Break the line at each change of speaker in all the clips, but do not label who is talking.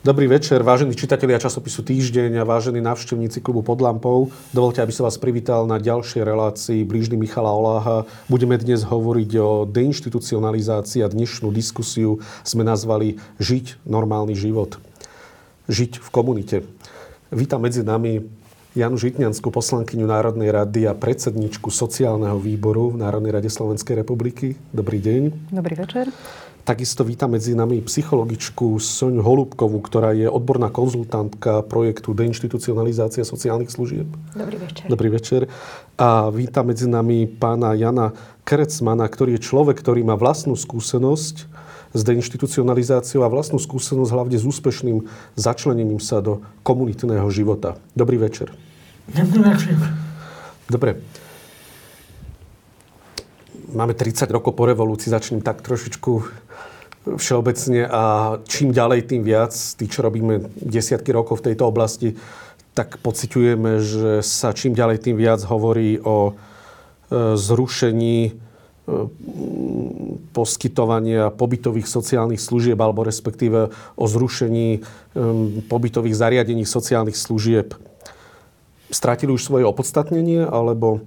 Dobrý večer, vážení čitatelia časopisu Týždeň a vážení návštevníci klubu pod lampou. Dovolte, aby som vás privítal na ďalšej relácii blížny Michala Oláha. Budeme dnes hovoriť o deinstitucionalizácii a dnešnú diskusiu sme nazvali Žiť normálny život. Žiť v komunite. Vítam medzi nami Janu Žitňanskú, poslankyňu Národnej rady a predsedničku sociálneho výboru v Národnej rade Slovenskej republiky. Dobrý deň.
Dobrý večer.
Takisto vítam medzi nami psychologičku Soňu Holubkovú, ktorá je odborná konzultantka projektu Deinstitucionalizácia sociálnych služieb.
Dobrý večer.
Dobrý večer. A vítam medzi nami pána Jana Krecmana, ktorý je človek, ktorý má vlastnú skúsenosť s deinstitucionalizáciou a vlastnú skúsenosť hlavne s úspešným začlenením sa do komunitného života. Dobrý večer.
Dobrý večer.
Dobre máme 30 rokov po revolúcii, začnem tak trošičku všeobecne a čím ďalej, tým viac, tí, čo robíme desiatky rokov v tejto oblasti, tak pociťujeme, že sa čím ďalej, tým viac hovorí o e, zrušení e, poskytovania pobytových sociálnych služieb alebo respektíve o zrušení e, pobytových zariadení sociálnych služieb. Strátili už svoje opodstatnenie alebo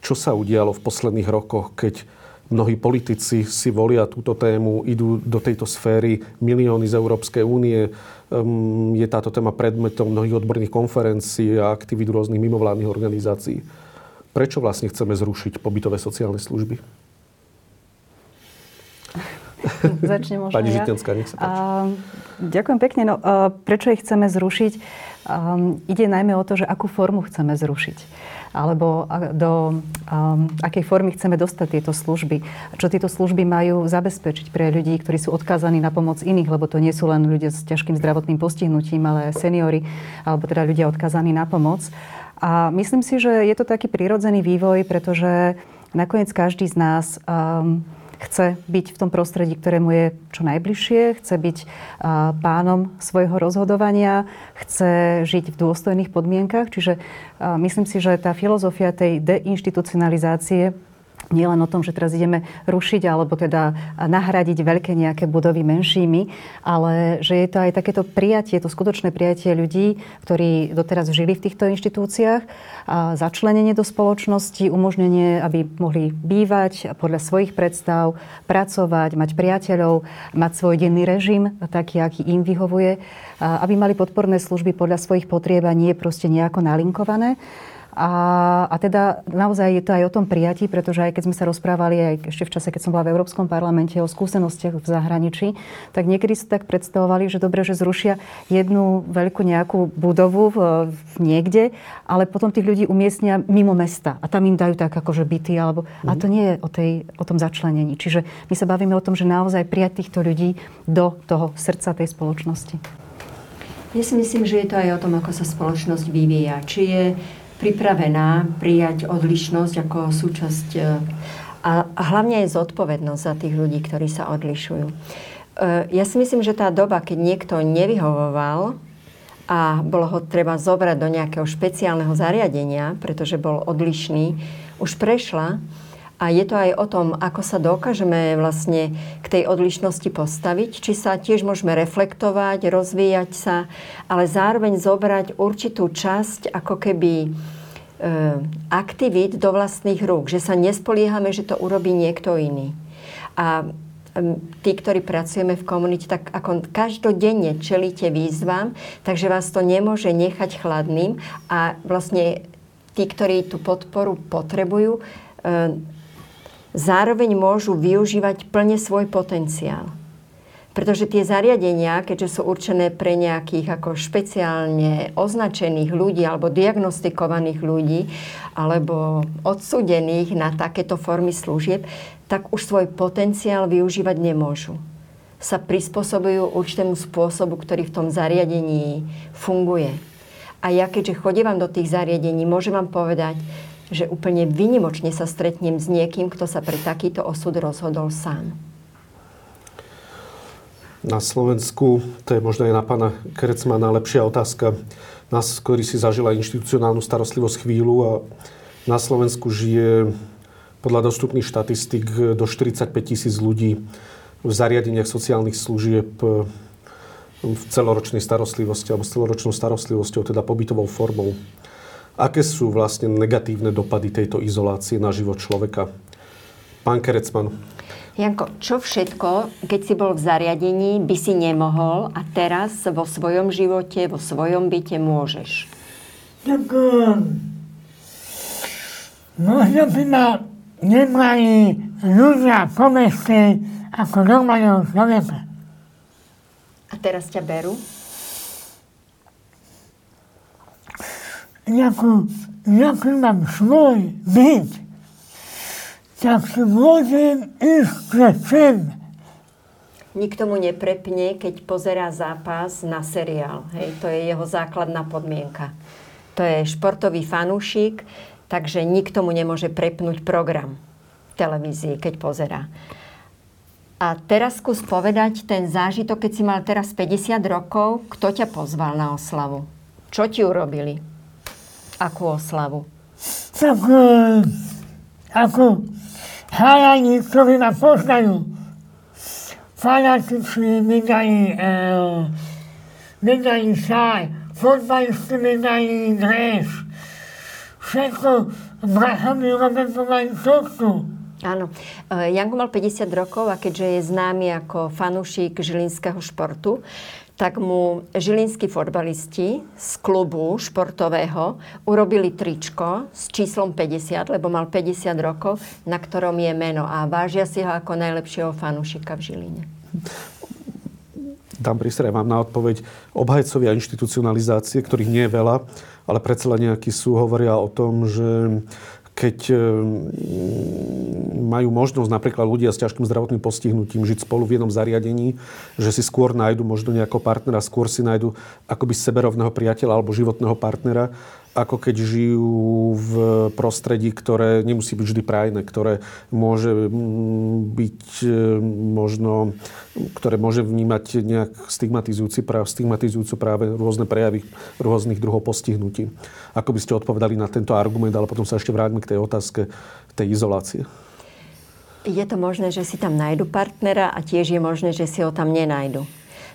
čo sa udialo v posledných rokoch, keď mnohí politici si volia túto tému, idú do tejto sféry, milióny z Európskej únie. Ehm, je táto téma predmetom mnohých odborných konferencií a aktivít rôznych mimovládnych organizácií. Prečo vlastne chceme zrušiť pobytové sociálne služby?
Začnem možno
Pani
ja.
Nech sa páči.
A, ďakujem pekne. No, a, prečo ich chceme zrušiť? Um, ide najmä o to, že akú formu chceme zrušiť alebo do um, akej formy chceme dostať tieto služby. Čo tieto služby majú zabezpečiť pre ľudí, ktorí sú odkázaní na pomoc iných, lebo to nie sú len ľudia s ťažkým zdravotným postihnutím, ale seniory, alebo teda ľudia odkázaní na pomoc. A myslím si, že je to taký prirodzený vývoj, pretože nakoniec každý z nás um, chce byť v tom prostredí, ktorému je čo najbližšie, chce byť pánom svojho rozhodovania, chce žiť v dôstojných podmienkach. Čiže myslím si, že tá filozofia tej deinstitucionalizácie nie len o tom, že teraz ideme rušiť alebo teda nahradiť veľké nejaké budovy menšími, ale že je to aj takéto prijatie, to skutočné prijatie ľudí, ktorí doteraz žili v týchto inštitúciách, a začlenenie do spoločnosti, umožnenie, aby mohli bývať podľa svojich predstav, pracovať, mať priateľov, mať svoj denný režim, taký, aký im vyhovuje, aby mali podporné služby podľa svojich potrieb a nie proste nejako nalinkované. A, a teda naozaj je to aj o tom prijatí, pretože aj keď sme sa rozprávali aj ešte v čase, keď som bola v Európskom parlamente o skúsenostiach v zahraničí, tak niekedy si tak predstavovali, že dobre, že zrušia jednu veľkú nejakú budovu v, v niekde, ale potom tých ľudí umiestnia mimo mesta a tam im dajú tak akože byty alebo... Mm. A to nie je o, tej, o tom začlenení. Čiže my sa bavíme o tom, že naozaj prijať týchto ľudí do toho srdca tej spoločnosti.
Ja si myslím, že je to aj o tom, ako sa spoločnosť vyvíja. Či je pripravená prijať odlišnosť ako súčasť e, a, hlavne je zodpovednosť za tých ľudí, ktorí sa odlišujú. E, ja si myslím, že tá doba, keď niekto nevyhovoval a bolo ho treba zobrať do nejakého špeciálneho zariadenia, pretože bol odlišný, už prešla a je to aj o tom, ako sa dokážeme vlastne k tej odlišnosti postaviť, či sa tiež môžeme reflektovať, rozvíjať sa, ale zároveň zobrať určitú časť ako keby e, aktivít do vlastných rúk, že sa nespoliehame, že to urobí niekto iný. A tí, ktorí pracujeme v komunite, tak ako každodenne čelíte výzvam, takže vás to nemôže nechať chladným a vlastne tí, ktorí tú podporu potrebujú, e, zároveň môžu využívať plne svoj potenciál. Pretože tie zariadenia, keďže sú určené pre nejakých ako špeciálne označených ľudí alebo diagnostikovaných ľudí alebo odsudených na takéto formy služieb, tak už svoj potenciál využívať nemôžu. Sa prispôsobujú určitému spôsobu, ktorý v tom zariadení funguje. A ja keďže chodím do tých zariadení, môžem vám povedať, že úplne vynimočne sa stretnem s niekým, kto sa pre takýto osud rozhodol sám.
Na Slovensku, to je možno aj na pána Krecmana lepšia otázka, nás, ktorý si zažila inštitucionálnu starostlivosť chvíľu a na Slovensku žije podľa dostupných štatistik do 45 tisíc ľudí v zariadeniach sociálnych služieb v celoročnej starostlivosti alebo s celoročnou starostlivosťou, teda pobytovou formou. Aké sú vlastne negatívne dopady tejto izolácie na život človeka? Pán Kerecman.
Janko, čo všetko, keď si bol v zariadení, by si nemohol a teraz vo svojom živote, vo svojom byte môžeš?
Tak možno by ma nebrali ľudia po meste ako normálneho človeka.
A teraz ťa berú?
Ako, ako mám svoj byt, tak si môžem ísť sem.
Nikto mu neprepne, keď pozerá zápas na seriál. Hej, to je jeho základná podmienka. To je športový fanúšik, takže nikto mu nemôže prepnúť program v televízii, keď pozerá. A teraz skús povedať ten zážitok, keď si mal teraz 50 rokov, kto ťa pozval na oslavu? Čo ti urobili? Akú oslavu?
Tak e, ako chalani, ktorí ma poznajú, fanatici mi dali, e, mi dali šaj, fotbalisti mi dali dres, všetko, bracha mi robil tortu.
Áno. E, Janko mal 50 rokov a keďže je známy ako fanúšik žilinského športu, tak mu žilinskí fotbalisti z klubu športového urobili tričko s číslom 50, lebo mal 50 rokov, na ktorom je meno a vážia si ho ako najlepšieho fanúšika v Žiline.
Dám prístre vám na odpoveď. Obhajcovia inštitucionalizácie, ktorých nie je veľa, ale predsa len nejakí sú, hovoria o tom, že keď e, majú možnosť napríklad ľudia s ťažkým zdravotným postihnutím žiť spolu v jednom zariadení, že si skôr nájdu možno nejakého partnera, skôr si nájdu akoby seberovného priateľa alebo životného partnera, ako keď žijú v prostredí, ktoré nemusí byť vždy prajné, ktoré môže mm, byť e, možno, ktoré môže vnímať nejak stigmatizujúci stigmatizujúcu práve rôzne prejavy rôznych druhov postihnutí. Ako by ste odpovedali na tento argument, ale potom sa ešte vráťme k tej otázke tej izolácie.
Je to možné, že si tam nájdu partnera a tiež je možné, že si ho tam nenajdu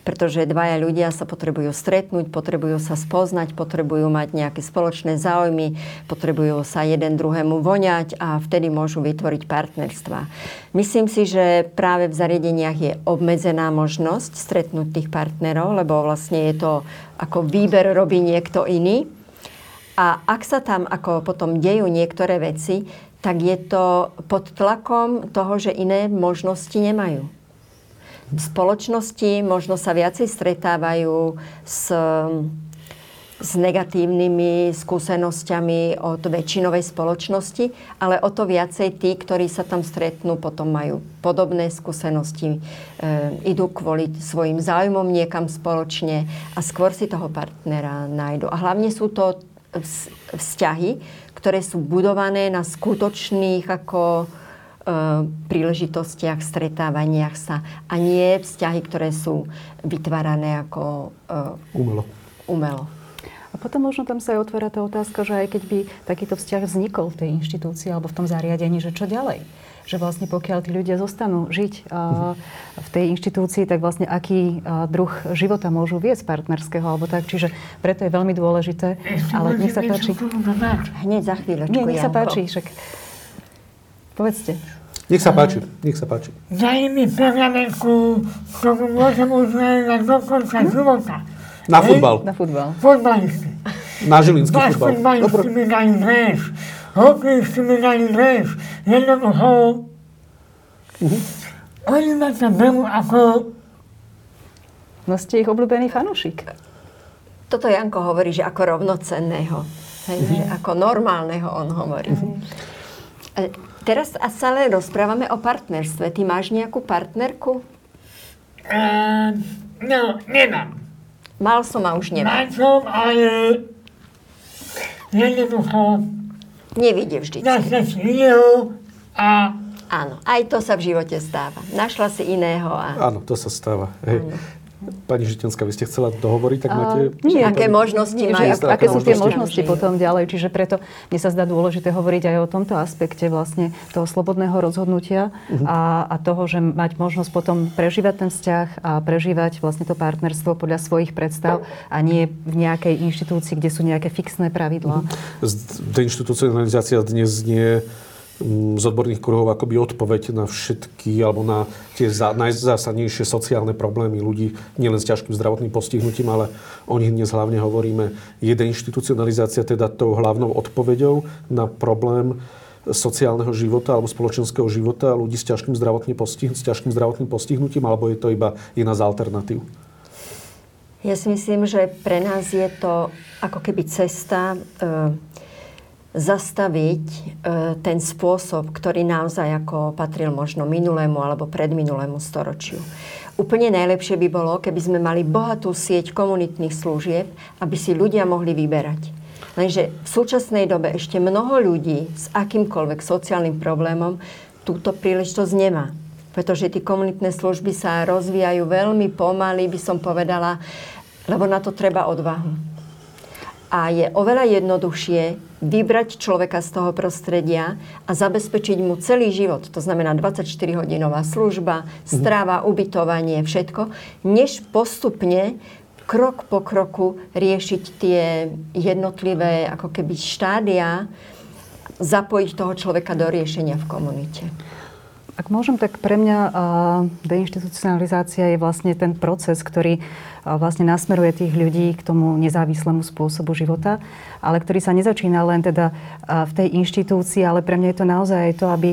pretože dvaja ľudia sa potrebujú stretnúť, potrebujú sa spoznať, potrebujú mať nejaké spoločné záujmy, potrebujú sa jeden druhému voňať a vtedy môžu vytvoriť partnerstva. Myslím si, že práve v zariadeniach je obmedzená možnosť stretnúť tých partnerov, lebo vlastne je to ako výber robí niekto iný. A ak sa tam ako potom dejú niektoré veci, tak je to pod tlakom toho, že iné možnosti nemajú spoločnosti možno sa viacej stretávajú s, s negatívnymi skúsenosťami od väčšinovej spoločnosti, ale o to viacej tí, ktorí sa tam stretnú, potom majú podobné skúsenosti, e, idú kvôli svojim záujmom niekam spoločne a skôr si toho partnera nájdu. A hlavne sú to vzťahy, ktoré sú budované na skutočných ako Eh, príležitostiach, stretávaniach sa a nie vzťahy, ktoré sú vytvárané ako
uh, umelo.
umelo.
A potom možno tam sa aj otvára tá otázka, že aj keď by takýto vzťah vznikol v tej inštitúcii alebo v tom zariadení, že čo ďalej? Že vlastne pokiaľ tí ľudia zostanú žiť v tej inštitúcii, tak vlastne aký uh, druh života môžu viesť partnerského alebo tak. Čiže preto je veľmi dôležité. Ale nech sa páči.
Hneď za chvíľočku,
Nie, nech sa páči. Však Povedzte.
Nech sa páči, nech sa páči.
Daj mi pergamenku, ktorú môžem uznať do konca života.
Na futbal.
Na futbal.
Futbalisti.
Na žilinský futbal.
Futbalisti mi dali dres. Hokejisti mi dali dres. Jednoducho. Uh-huh. Oni ma tam berú ako...
No ste ich obľúbený fanúšik.
Toto Janko hovorí, že ako rovnocenného. Hej, uh-huh. že ako normálneho on hovorí. Uh-huh. Teraz sa ale rozprávame o partnerstve. Ty máš nejakú partnerku?
Uh, no, nemám.
Mal som a už nemám.
Mal som, ale jednoducho...
Nevidie vždy.
Našla si iného a...
Áno, aj to sa v živote stáva. Našla si iného a...
Áno, to sa stáva. Hej. Pani Žitenská, vy ste chcela dohovoriť, tak máte...
nie,
aké možnosti
nie,
majú.
Že, aké sú tie
možnosti
možnosti potom ďalej. Čiže preto mne sa zdá dôležité hovoriť aj o tomto aspekte vlastne toho slobodného rozhodnutia uh-huh. a, a toho, že mať možnosť potom prežívať ten vzťah a prežívať vlastne to partnerstvo podľa svojich predstav a nie v nejakej inštitúcii, kde sú nejaké fixné pravidlá.
Uh-huh. Deinstitucionalizácia dnes nie Mm, z odborných kruhov akoby odpoveď na všetky alebo na tie najzásadnejšie sociálne problémy ľudí, nielen s ťažkým zdravotným postihnutím, ale o nich dnes hlavne hovoríme. Je deinstitucionalizácia teda tou hlavnou odpoveďou na problém sociálneho života alebo spoločenského života ľudí s ťažkým, zdravotným, postih- s ťažkým zdravotným postihnutím, alebo je to iba jedna z alternatív?
Ja si myslím, že pre nás je to ako keby cesta e, zastaviť e, ten spôsob, ktorý naozaj ako patril možno minulému alebo predminulému storočiu. Úplne najlepšie by bolo, keby sme mali bohatú sieť komunitných služieb, aby si ľudia mohli vyberať. Lenže v súčasnej dobe ešte mnoho ľudí s akýmkoľvek sociálnym problémom túto príležitosť nemá. Pretože tie komunitné služby sa rozvíjajú veľmi pomaly, by som povedala, lebo na to treba odvahu. A je oveľa jednoduchšie vybrať človeka z toho prostredia a zabezpečiť mu celý život, to znamená 24-hodinová služba, stráva, ubytovanie, všetko, než postupne krok po kroku riešiť tie jednotlivé ako keby štádia, zapojiť toho človeka do riešenia v komunite.
Ak môžem, tak pre mňa deinstitucionalizácia je vlastne ten proces, ktorý vlastne nasmeruje tých ľudí k tomu nezávislému spôsobu života, ale ktorý sa nezačína len teda v tej inštitúcii, ale pre mňa je to naozaj aj to, aby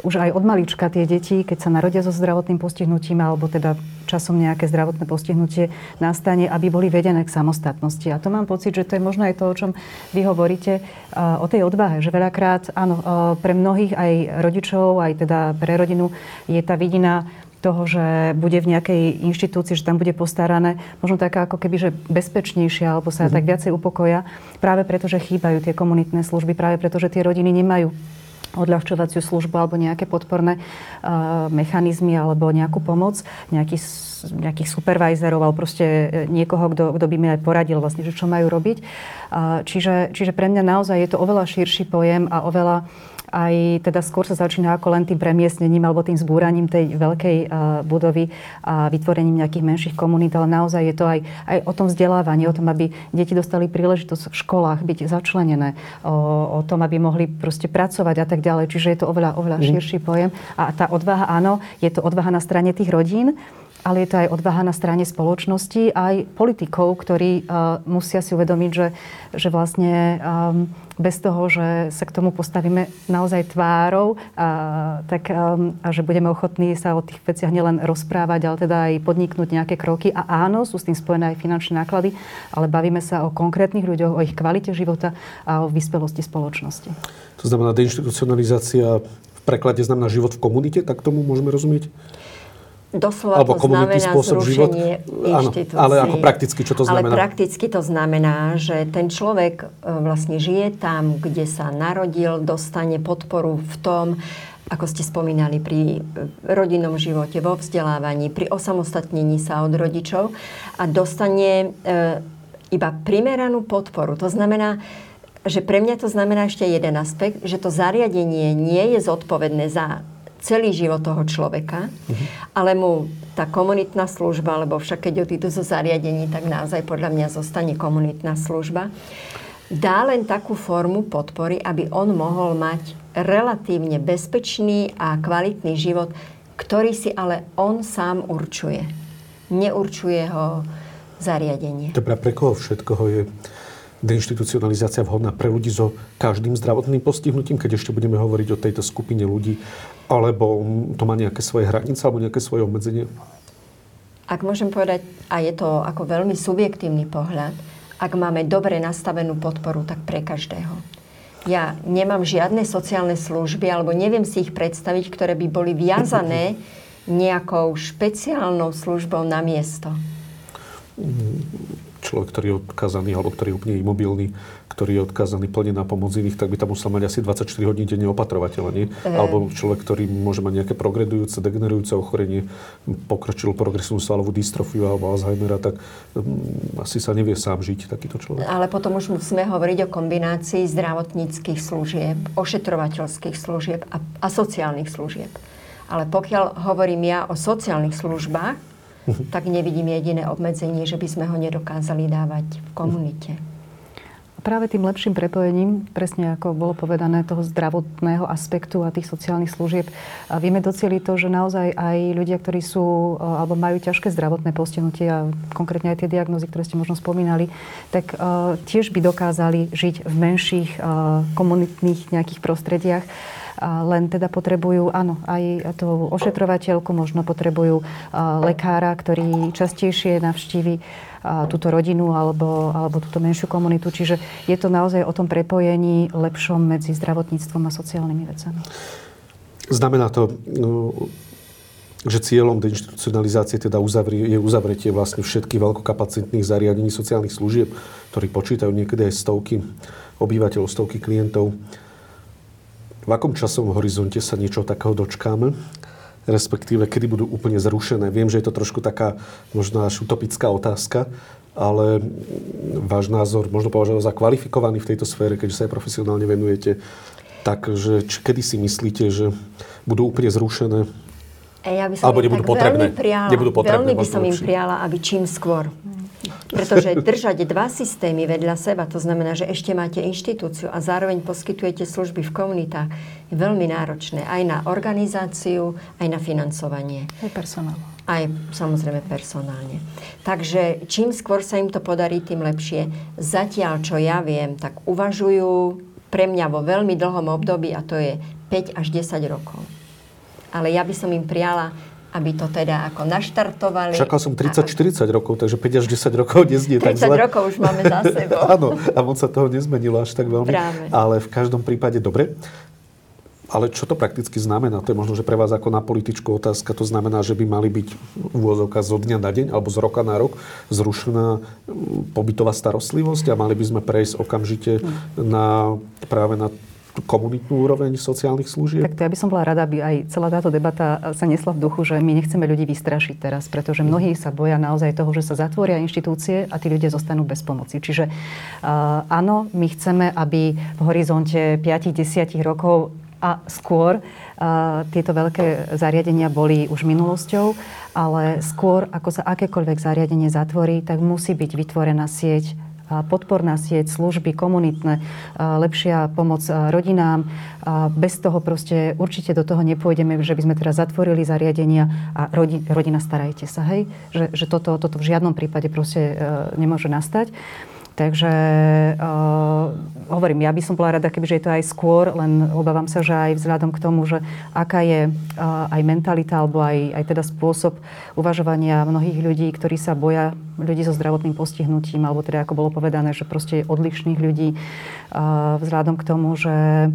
už aj od malička tie deti, keď sa narodia so zdravotným postihnutím alebo teda časom nejaké zdravotné postihnutie nastane, aby boli vedené k samostatnosti. A to mám pocit, že to je možno aj to, o čom vy hovoríte, o tej odvahe, že veľakrát, áno, pre mnohých aj rodičov, aj teda pre rodinu je tá vidina toho, že bude v nejakej inštitúcii, že tam bude postarané, možno taká ako keby, že bezpečnejšia, alebo sa mm-hmm. tak viacej upokoja, práve preto, že chýbajú tie komunitné služby, práve preto, že tie rodiny nemajú odľahčovaciu službu alebo nejaké podporné uh, mechanizmy alebo nejakú pomoc, nejaký, nejakých supervisorov alebo proste e, niekoho, kto, by mi aj poradil vlastne, že čo majú robiť. Uh, čiže, čiže pre mňa naozaj je to oveľa širší pojem a oveľa aj teda skôr sa začína ako len tým premiestnením alebo tým zbúraním tej veľkej uh, budovy a vytvorením nejakých menších komunít, ale naozaj je to aj, aj o tom vzdelávaní, o tom, aby deti dostali príležitosť v školách byť začlenené, o, o tom, aby mohli proste pracovať a tak ďalej. Čiže je to oveľa, oveľa mm. širší pojem. A tá odvaha, áno, je to odvaha na strane tých rodín, ale je to aj odvaha na strane spoločnosti, aj politikov, ktorí uh, musia si uvedomiť, že, že vlastne um, bez toho, že sa k tomu postavíme naozaj tvárou, a, tak, um, a že budeme ochotní sa o tých veciach nielen rozprávať, ale teda aj podniknúť nejaké kroky. A áno, sú s tým spojené aj finančné náklady, ale bavíme sa o konkrétnych ľuďoch, o ich kvalite života a o vyspelosti spoločnosti.
To znamená, deinstitucionalizácia v preklade znamená život v komunite, tak tomu môžeme rozumieť?
Doslova Alebo to znamená spôsob zrušenie život? inštitúcií.
Áno, ale ako prakticky, čo to znamená?
Ale prakticky to znamená, že ten človek e, vlastne žije tam, kde sa narodil, dostane podporu v tom, ako ste spomínali, pri e, rodinnom živote, vo vzdelávaní, pri osamostatnení sa od rodičov a dostane e, iba primeranú podporu. To znamená, že pre mňa to znamená ešte jeden aspekt, že to zariadenie nie je zodpovedné za celý život toho človeka, uh-huh. ale mu tá komunitná služba, lebo však keď odídu zo zariadení, tak naozaj podľa mňa zostane komunitná služba, dá len takú formu podpory, aby on mohol mať relatívne bezpečný a kvalitný život, ktorý si ale on sám určuje. Neurčuje ho zariadenie.
Dobre, pre koho všetkoho je deinstitucionalizácia vhodná pre ľudí so každým zdravotným postihnutím, keď ešte budeme hovoriť o tejto skupine ľudí, alebo to má nejaké svoje hranice alebo nejaké svoje obmedzenie?
Ak môžem povedať, a je to ako veľmi subjektívny pohľad, ak máme dobre nastavenú podporu, tak pre každého. Ja nemám žiadne sociálne služby, alebo neviem si ich predstaviť, ktoré by boli viazané nejakou špeciálnou službou na miesto
človek, ktorý je odkazaný alebo ktorý je úplne imobilný, ktorý je odkázaný plne na pomoc iných, tak by tam musel mať asi 24 hodín denne opatrovateľa, nie? E... Alebo človek, ktorý môže mať nejaké progredujúce, degenerujúce ochorenie, pokročil progresívnu svalovú dystrofiu alebo Alzheimera, tak um, asi sa nevie sám žiť takýto človek.
Ale potom už musíme hovoriť o kombinácii zdravotníckých služieb, ošetrovateľských služieb a, a sociálnych služieb. Ale pokiaľ hovorím ja o sociálnych službách. Tak nevidím jediné obmedzenie, že by sme ho nedokázali dávať v komunite.
Práve tým lepším prepojením, presne ako bolo povedané, toho zdravotného aspektu a tých sociálnych služieb, vieme docieliť to, že naozaj aj ľudia, ktorí sú alebo majú ťažké zdravotné postihnutie a konkrétne aj tie diagnózy, ktoré ste možno spomínali, tak uh, tiež by dokázali žiť v menších uh, komunitných nejakých prostrediach len teda potrebujú, áno, aj tú ošetrovateľku, možno potrebujú lekára, ktorý častejšie navštívi túto rodinu alebo, alebo túto menšiu komunitu. Čiže je to naozaj o tom prepojení lepšom medzi zdravotníctvom a sociálnymi vecami.
Znamená to, no, že cieľom deinstitucionalizácie teda je uzavretie vlastne všetkých veľkokapacitných zariadení sociálnych služieb, ktorí počítajú niekedy aj stovky obyvateľov, stovky klientov. V akom časovom horizonte sa niečo takého dočkáme? Respektíve, kedy budú úplne zrušené? Viem, že je to trošku taká možno až utopická otázka, ale váš názor možno považovať za kvalifikovaný v tejto sfére, keďže sa aj profesionálne venujete. Takže či, kedy si myslíte, že budú úplne zrušené?
Ja by som Alebo nebudú potrebné. Veľmi, priala, nebudú potrebné, veľmi by som im prijala, aby čím skôr. Pretože držať dva systémy vedľa seba, to znamená, že ešte máte inštitúciu a zároveň poskytujete služby v komunitách, je veľmi náročné aj na organizáciu, aj na financovanie.
Aj personál.
Aj samozrejme personálne. Takže čím skôr sa im to podarí, tým lepšie. Zatiaľ, čo ja viem, tak uvažujú pre mňa vo veľmi dlhom období a to je 5 až 10 rokov. Ale ja by som im priala aby to teda ako naštartovali.
Čakal som 30-40 rokov, takže 5 až 10 rokov neznie tak
zle. 30 rokov už máme za sebou.
Áno, a moc sa toho nezmenilo až tak veľmi. Práve. Ale v každom prípade dobre. Ale čo to prakticky znamená? To je možno, že pre vás ako na političku otázka. To znamená, že by mali byť úvozovka zo dňa na deň alebo z roka na rok zrušená pobytová starostlivosť a mali by sme prejsť okamžite hm. na, práve na komunitnú úroveň sociálnych služieb?
Tak to ja by som bola rada, aby aj celá táto debata sa nesla v duchu, že my nechceme ľudí vystrašiť teraz, pretože mnohí sa boja naozaj toho, že sa zatvoria inštitúcie a tí ľudia zostanú bez pomoci. Čiže uh, áno, my chceme, aby v horizonte 5-10 rokov a skôr uh, tieto veľké zariadenia boli už minulosťou, ale skôr, ako sa akékoľvek zariadenie zatvorí, tak musí byť vytvorená sieť podporná sieť, služby komunitné, lepšia pomoc rodinám. Bez toho proste určite do toho nepôjdeme, že by sme teraz zatvorili zariadenia a rodi, rodina starajte sa, hej? Že, že toto, toto v žiadnom prípade proste e, nemôže nastať. Takže uh, hovorím, ja by som bola rada, kebyže je to aj skôr, len obávam sa, že aj vzhľadom k tomu, že aká je uh, aj mentalita alebo aj, aj teda spôsob uvažovania mnohých ľudí, ktorí sa boja ľudí so zdravotným postihnutím, alebo teda ako bolo povedané, že proste odlišných ľudí uh, vzhľadom k tomu, že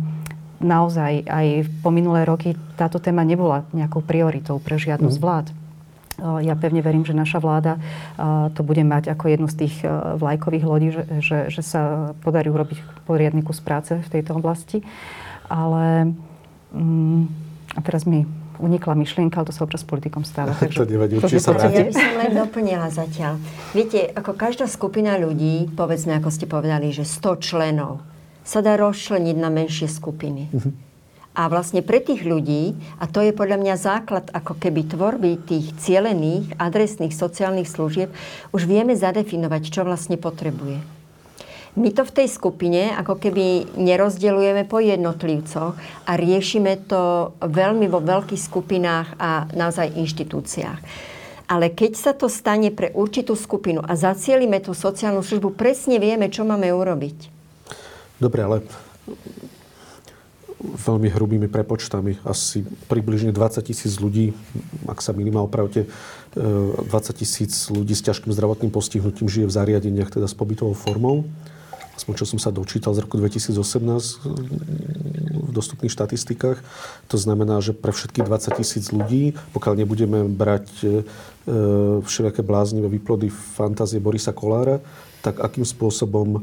naozaj aj po minulé roky táto téma nebola nejakou prioritou pre žiadnu z mhm. vlád. Ja pevne verím, že naša vláda to bude mať ako jednu z tých vlajkových lodí, že, že, že sa podarí urobiť poriadny kus práce v tejto oblasti. Ale mm, a teraz mi unikla myšlienka, ale to sa občas politikom stáva.
Takže to nevadí,
určite sa vráti. Ja by som len doplnila zatiaľ. Viete, ako každá skupina ľudí, povedzme, ako ste povedali, že 100 členov, sa dá rozčleniť na menšie skupiny. Uh-huh. A vlastne pre tých ľudí, a to je podľa mňa základ ako keby tvorby tých cielených, adresných sociálnych služieb, už vieme zadefinovať, čo vlastne potrebuje. My to v tej skupine ako keby nerozdeľujeme po jednotlivcoch a riešime to veľmi vo veľkých skupinách a naozaj inštitúciách. Ale keď sa to stane pre určitú skupinu a zacielime tú sociálnu službu, presne vieme, čo máme urobiť.
Dobre, ale veľmi hrubými prepočtami. Asi približne 20 tisíc ľudí, ak sa minimál opravte, 20 tisíc ľudí s ťažkým zdravotným postihnutím žije v zariadeniach, teda s pobytovou formou. Aspoň čo som sa dočítal z roku 2018 v dostupných štatistikách. To znamená, že pre všetkých 20 tisíc ľudí, pokiaľ nebudeme brať e, všelijaké bláznivé výplody fantázie Borisa Kolára, tak akým spôsobom e,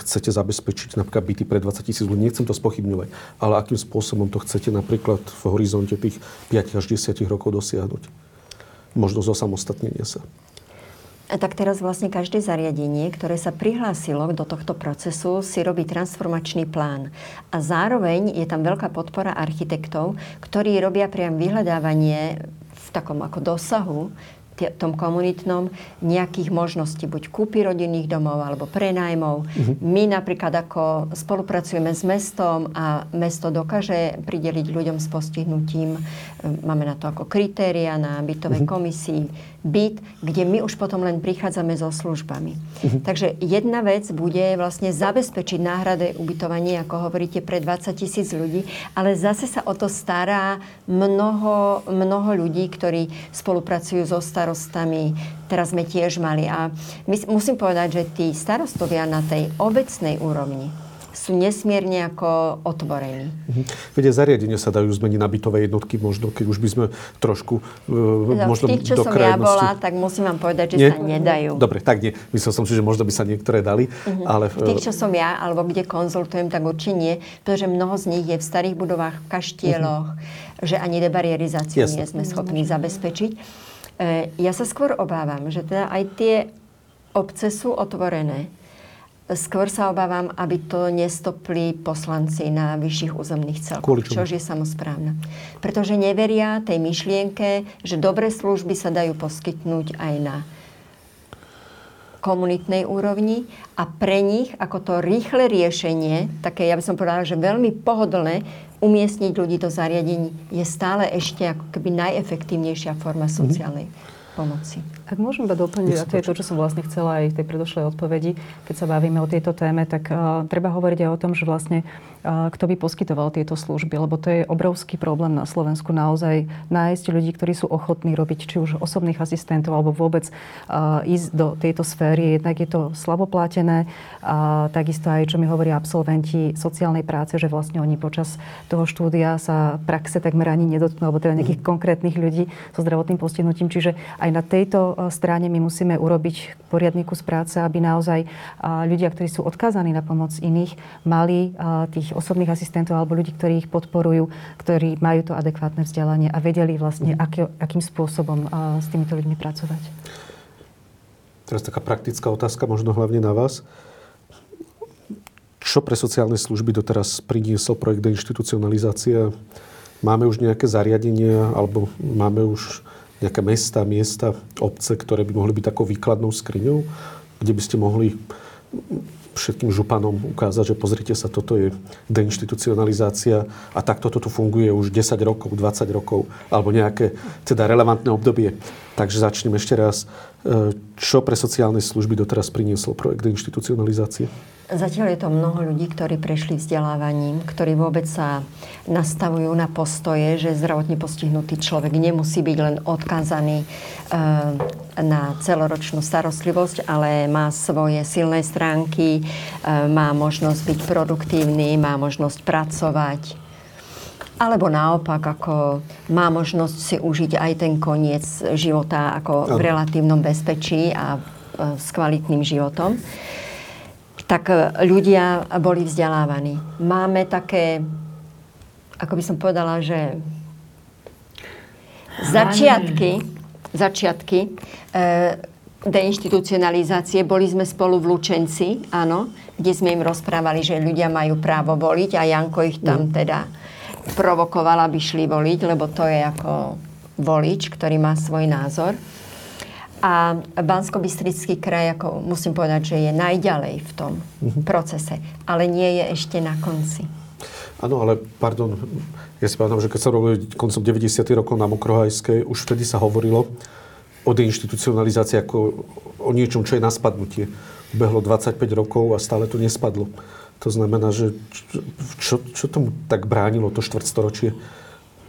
chcete zabezpečiť napríklad byty pre 20 tisíc ľudí. Nechcem to spochybňovať, ale akým spôsobom to chcete napríklad v horizonte tých 5 až 10 rokov dosiahnuť. Možno zosamostatnenia sa.
A tak teraz vlastne každé zariadenie, ktoré sa prihlásilo do tohto procesu, si robí transformačný plán. A zároveň je tam veľká podpora architektov, ktorí robia priam vyhľadávanie v takom ako dosahu tom komunitnom nejakých možností, buď kúpy rodinných domov alebo prenajmov. Uh-huh. My napríklad ako spolupracujeme s mestom a mesto dokáže prideliť ľuďom s postihnutím, e, máme na to ako kritéria na bytovej uh-huh. komisii, byt, kde my už potom len prichádzame so službami. Uh-huh. Takže jedna vec bude vlastne zabezpečiť náhrade ubytovanie, ako hovoríte, pre 20 tisíc ľudí, ale zase sa o to stará mnoho, mnoho ľudí, ktorí spolupracujú so starostami. Teraz sme tiež mali. A my, musím povedať, že tí starostovia na tej obecnej úrovni, sú nesmierne ako otvorení.
Mhm. Veď zariadenia sa dajú zmeniť na bytové jednotky, možno keď už by sme trošku
no, možno tých, čo do som ja bola, tak musím vám povedať, že nie? sa nedajú.
Dobre, tak nie. Myslel som si, že možno by sa niektoré dali. Uh-huh. Ale...
V tých, čo som ja, alebo kde konzultujem, tak určite nie, pretože mnoho z nich je v starých budovách, v kaštieloch, uh-huh. že ani debarierizáciu Jasne. nie sme schopní zabezpečiť. E, ja sa skôr obávam, že teda aj tie obce sú otvorené Skôr sa obávam, aby to nestopli poslanci na vyšších územných celkoch, čo je samozprávne. Pretože neveria tej myšlienke, že dobré služby sa dajú poskytnúť aj na komunitnej úrovni a pre nich ako to rýchle riešenie, také ja by som povedala, že veľmi pohodlné umiestniť ľudí do zariadení je stále ešte ako keby najefektívnejšia forma sociálnej mm-hmm. pomoci.
Ak môžem iba doplniť, a to je to, čo som vlastne chcela aj v tej predošlej odpovedi, keď sa bavíme o tejto téme, tak uh, treba hovoriť aj o tom, že vlastne uh, kto by poskytoval tieto služby, lebo to je obrovský problém na Slovensku naozaj nájsť ľudí, ktorí sú ochotní robiť či už osobných asistentov alebo vôbec uh, ísť do tejto sféry. Jednak je to slaboplatené, a takisto aj, čo mi hovoria absolventi sociálnej práce, že vlastne oni počas toho štúdia sa praxe takmer ani nedotknú, alebo teda nejakých mm. konkrétnych ľudí so zdravotným postihnutím. Čiže aj na tejto strane my musíme urobiť poriadny kus práce, aby naozaj ľudia, ktorí sú odkázaní na pomoc iných, mali tých osobných asistentov alebo ľudí, ktorí ich podporujú, ktorí majú to adekvátne vzdelanie a vedeli vlastne, mhm. aký, akým spôsobom s týmito ľuďmi pracovať.
Teraz taká praktická otázka, možno hlavne na vás. Čo pre sociálne služby doteraz priniesol projekt deinstitucionalizácia? Máme už nejaké zariadenia, alebo máme už nejaké mesta, miesta, obce, ktoré by mohli byť takou výkladnou skriňou, kde by ste mohli všetkým županom ukázať, že pozrite sa, toto je deinstitucionalizácia a takto toto funguje už 10 rokov, 20 rokov, alebo nejaké teda relevantné obdobie. Takže začnem ešte raz. E, čo pre sociálne služby doteraz priniesol projekt deinstitucionalizácie?
Zatiaľ je to mnoho ľudí, ktorí prešli vzdelávaním, ktorí vôbec sa nastavujú na postoje, že zdravotne postihnutý človek nemusí byť len odkázaný eh, na celoročnú starostlivosť, ale má svoje silné stránky, eh, má možnosť byť produktívny, má možnosť pracovať. Alebo naopak, ako má možnosť si užiť aj ten koniec života ako v relatívnom bezpečí a eh, s kvalitným životom tak e, ľudia boli vzdelávaní. Máme také, ako by som povedala, že začiatky, začiatky e, deinstitucionalizácie. Boli sme spolu v Lučenci, áno, kde sme im rozprávali, že ľudia majú právo voliť a Janko ich tam mm. teda provokoval, aby šli voliť, lebo to je ako volič, ktorý má svoj názor. A bansko kraj, ako musím povedať, že je najďalej v tom uh-huh. procese, ale nie je ešte na konci.
Áno, ale pardon, ja si pamätám, že keď sa robili koncom 90. rokov na Mokrohajskej, už vtedy sa hovorilo o deinstitucionalizácii ako o niečom, čo je na spadnutie. Behlo 25 rokov a stále to nespadlo. To znamená, že čo, čo tomu tak bránilo to štvrtstoročie?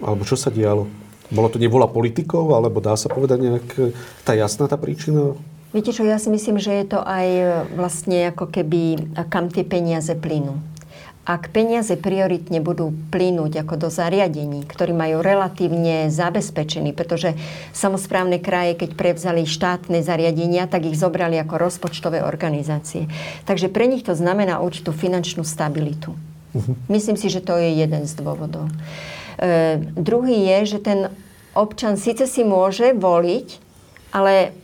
Alebo čo sa dialo? Bolo to nevola politikov, alebo dá sa povedať nejak e, tá jasná tá príčina?
Viete čo, ja si myslím, že je to aj e, vlastne ako keby, kam tie peniaze plynú. ak peniaze prioritne budú plynúť ako do zariadení, ktorí majú relatívne zabezpečený, pretože samozprávne kraje, keď prevzali štátne zariadenia, tak ich zobrali ako rozpočtové organizácie. Takže pre nich to znamená určitú finančnú stabilitu. Uh-huh. Myslím si, že to je jeden z dôvodov. E, druhý je, že ten občan síce si môže voliť, ale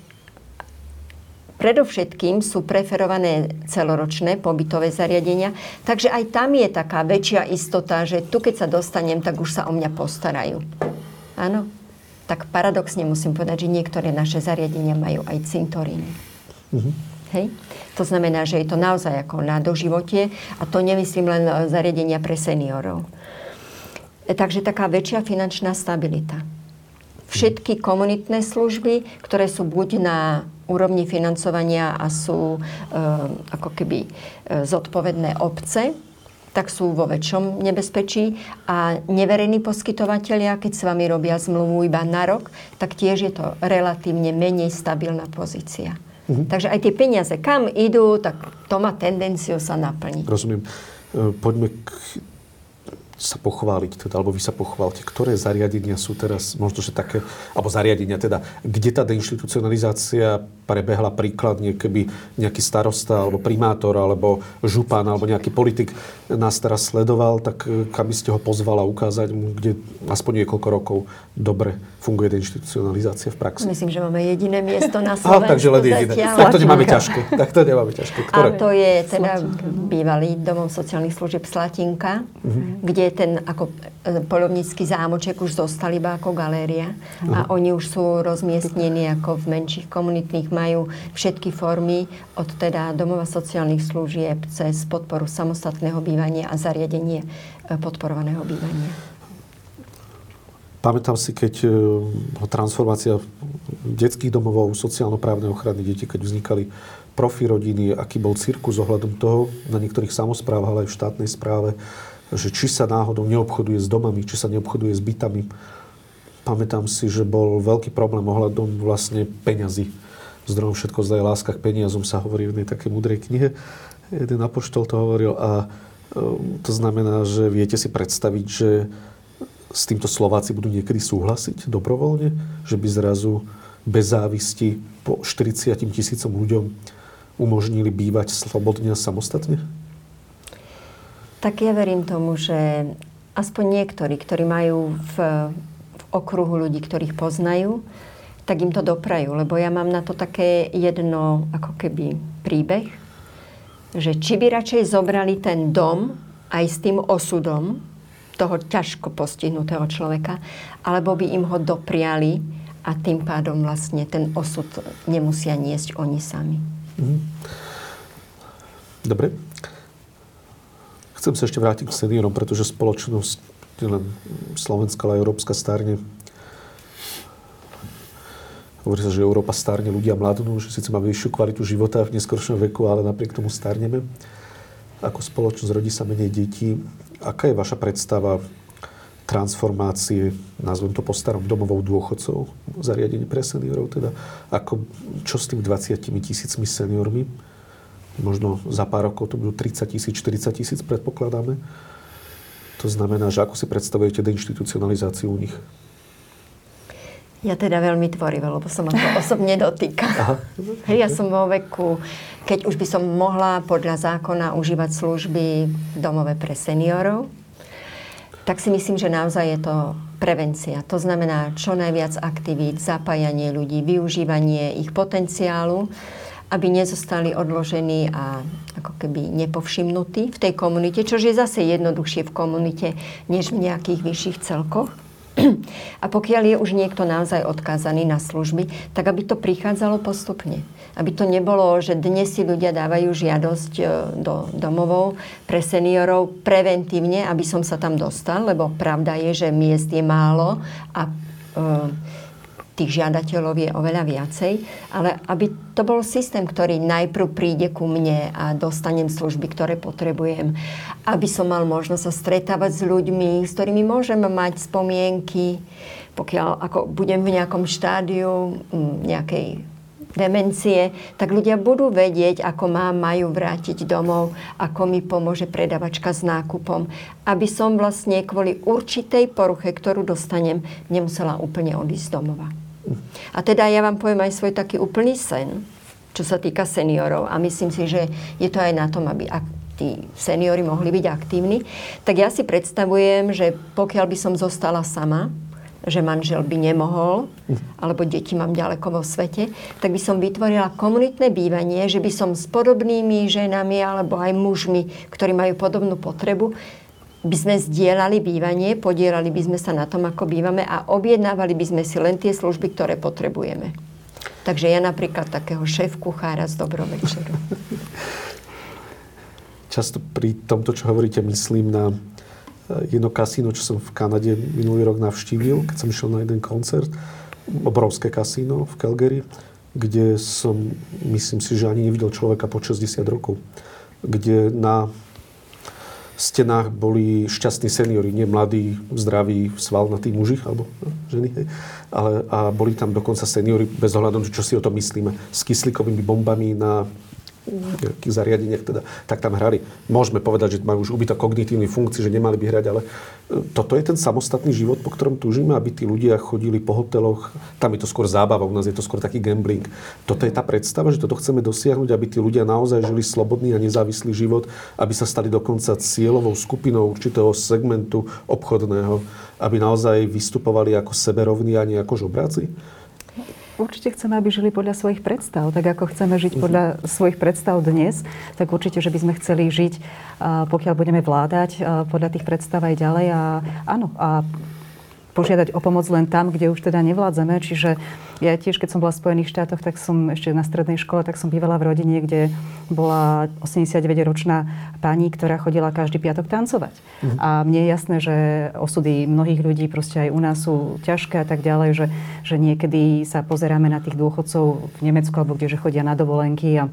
Predovšetkým sú preferované celoročné pobytové zariadenia, takže aj tam je taká väčšia istota, že tu keď sa dostanem, tak už sa o mňa postarajú. Áno. Tak paradoxne musím povedať, že niektoré naše zariadenia majú aj cintoríny. Uh-huh. Hej? To znamená, že je to naozaj ako na doživotie a to nemyslím len zariadenia pre seniorov. Takže taká väčšia finančná stabilita. Všetky komunitné služby, ktoré sú buď na úrovni financovania a sú e, ako keby e, zodpovedné obce, tak sú vo väčšom nebezpečí. A neverejní poskytovateľia, keď s vami robia zmluvu iba na rok, tak tiež je to relatívne menej stabilná pozícia. Mhm. Takže aj tie peniaze, kam idú, tak to má tendenciu sa naplniť.
Rozumiem. E, poďme k sa pochváliť, teda, alebo vy sa pochválte, ktoré zariadenia sú teraz možno, že také, alebo zariadenia teda, kde tá deinstitucionalizácia prebehla príkladne, keby nejaký starosta, alebo primátor, alebo župan, alebo nejaký politik nás teraz sledoval, tak eh, kam by ste ho pozvala ukázať mu, kde aspoň niekoľko rokov dobre funguje deinstitucionalizácia v praxi?
Myslím, že máme jediné miesto na Slovensku.
Aha, takže len jediné. Tak to nemáme ťažké. Tak to nemáme ťažké.
Ktoré? A to je teda bývalý domov sociálnych služieb Slatinka, uh-huh. kde je ten ako e, polovnícky zámoček už zostal iba ako galéria uh-huh. a oni už sú rozmiestnení ako v menších komunitných, majú všetky formy od teda domova sociálnych služieb cez podporu samostatného bývania a zariadenie e, podporovaného bývania.
Pamätám si, keď e, transformácia detských domovov, sociálno-právnej ochrany detí, keď vznikali profi rodiny, aký bol cirkus ohľadom toho na niektorých samozprávach, ale aj v štátnej správe, že či sa náhodou neobchoduje s domami, či sa neobchoduje s bytami. Pamätám si, že bol veľký problém ohľadom vlastne peňazí. Zdrojom všetko zdaje láska k peniazom sa hovorí v jednej takej mudrej knihe. Jeden apoštol to hovoril a um, to znamená, že viete si predstaviť, že s týmto Slováci budú niekedy súhlasiť dobrovoľne, že by zrazu bez závisti po 40 tisícom ľuďom umožnili bývať slobodne a samostatne?
Tak ja verím tomu, že aspoň niektorí, ktorí majú v, v okruhu ľudí, ktorých poznajú, tak im to doprajú. Lebo ja mám na to také jedno ako keby príbeh, že či by radšej zobrali ten dom aj s tým osudom toho ťažko postihnutého človeka, alebo by im ho dopriali a tým pádom vlastne ten osud nemusia niesť oni sami. Mm.
Dobre. Chcem sa ešte vrátiť k seniorom, pretože spoločnosť, len Slovenská, ale Európska starne. Hovorí sa, že Európa starne, ľudia mladnú, že síce máme vyššiu kvalitu života v neskôršom veku, ale napriek tomu starneme. Ako spoločnosť rodí sa menej detí. Aká je vaša predstava transformácie, nazvem to po starom, domovou dôchodcov, zariadení pre seniorov, teda ako, čo s tými 20 tisícmi seniormi? možno za pár rokov to budú 30 tisíc, 40 tisíc predpokladáme. To znamená, že ako si predstavujete deinstitucionalizáciu u nich?
Ja teda veľmi tvorivo, lebo sa ma to osobne dotýka. Hej, ja som vo veku, keď už by som mohla podľa zákona užívať služby domove pre seniorov, tak si myslím, že naozaj je to prevencia. To znamená čo najviac aktivít, zapájanie ľudí, využívanie ich potenciálu aby nezostali odložení a ako keby nepovšimnutí v tej komunite, čo je zase jednoduchšie v komunite, než v nejakých vyšších celkoch. A pokiaľ je už niekto naozaj odkázaný na služby, tak aby to prichádzalo postupne. Aby to nebolo, že dnes si ľudia dávajú žiadosť e, do domovov pre seniorov preventívne, aby som sa tam dostal, lebo pravda je, že miest je málo a e, tých žiadateľov je oveľa viacej, ale aby to bol systém, ktorý najprv príde ku mne a dostanem služby, ktoré potrebujem, aby som mal možnosť sa stretávať s ľuďmi, s ktorými môžem mať spomienky, pokiaľ ako budem v nejakom štádiu mm, nejakej demencie, tak ľudia budú vedieť, ako má majú vrátiť domov, ako mi pomôže predavačka s nákupom, aby som vlastne kvôli určitej poruche, ktorú dostanem, nemusela úplne odísť z domova. A teda ja vám poviem aj svoj taký úplný sen, čo sa týka seniorov. A myslím si, že je to aj na tom, aby tí seniori mohli byť aktívni. Tak ja si predstavujem, že pokiaľ by som zostala sama, že manžel by nemohol, alebo deti mám ďaleko vo svete, tak by som vytvorila komunitné bývanie, že by som s podobnými ženami alebo aj mužmi, ktorí majú podobnú potrebu, by sme zdieľali bývanie, podielali by sme sa na tom, ako bývame a objednávali by sme si len tie služby, ktoré potrebujeme. Takže ja napríklad takého šéf kuchára z dobrovečeru.
Často pri tomto, čo hovoríte, myslím na jedno kasíno, čo som v Kanade minulý rok navštívil, keď som išiel na jeden koncert. Obrovské kasíno v Calgary, kde som, myslím si, že ani nevidel človeka po 60 rokov. Kde na stenách boli šťastní seniori, nie mladí, zdraví, svalnatí muži alebo ženy, hej. Ale, a boli tam dokonca seniori, bez ohľadu, čo si o tom myslíme, s kyslíkovými bombami na nejakých zariadeniach, teda, tak tam hrali. Môžeme povedať, že majú už ubytok kognitívnych funkcií, že nemali by hrať, ale e, toto je ten samostatný život, po ktorom túžime, aby tí ľudia chodili po hoteloch. Tam je to skôr zábava, u nás je to skôr taký gambling. Toto je tá predstava, že toto chceme dosiahnuť, aby tí ľudia naozaj žili slobodný a nezávislý život, aby sa stali dokonca cieľovou skupinou určitého segmentu obchodného, aby naozaj vystupovali ako seberovní a nie ako žobráci.
Určite chceme, aby žili podľa svojich predstav. Tak ako chceme žiť mhm. podľa svojich predstav dnes, tak určite, že by sme chceli žiť, pokiaľ budeme vládať, podľa tých predstav aj ďalej. A áno, a požiadať o pomoc len tam, kde už teda nevládzeme. Čiže ja tiež, keď som bola v Spojených štátoch, tak som ešte na strednej škole, tak som bývala v rodine, kde bola 89-ročná pani, ktorá chodila každý piatok tancovať. Mhm. A mne je jasné, že osudy mnohých ľudí proste aj u nás sú ťažké a tak ďalej, že, že niekedy sa pozeráme na tých dôchodcov v Nemecku alebo kde, že chodia na dovolenky a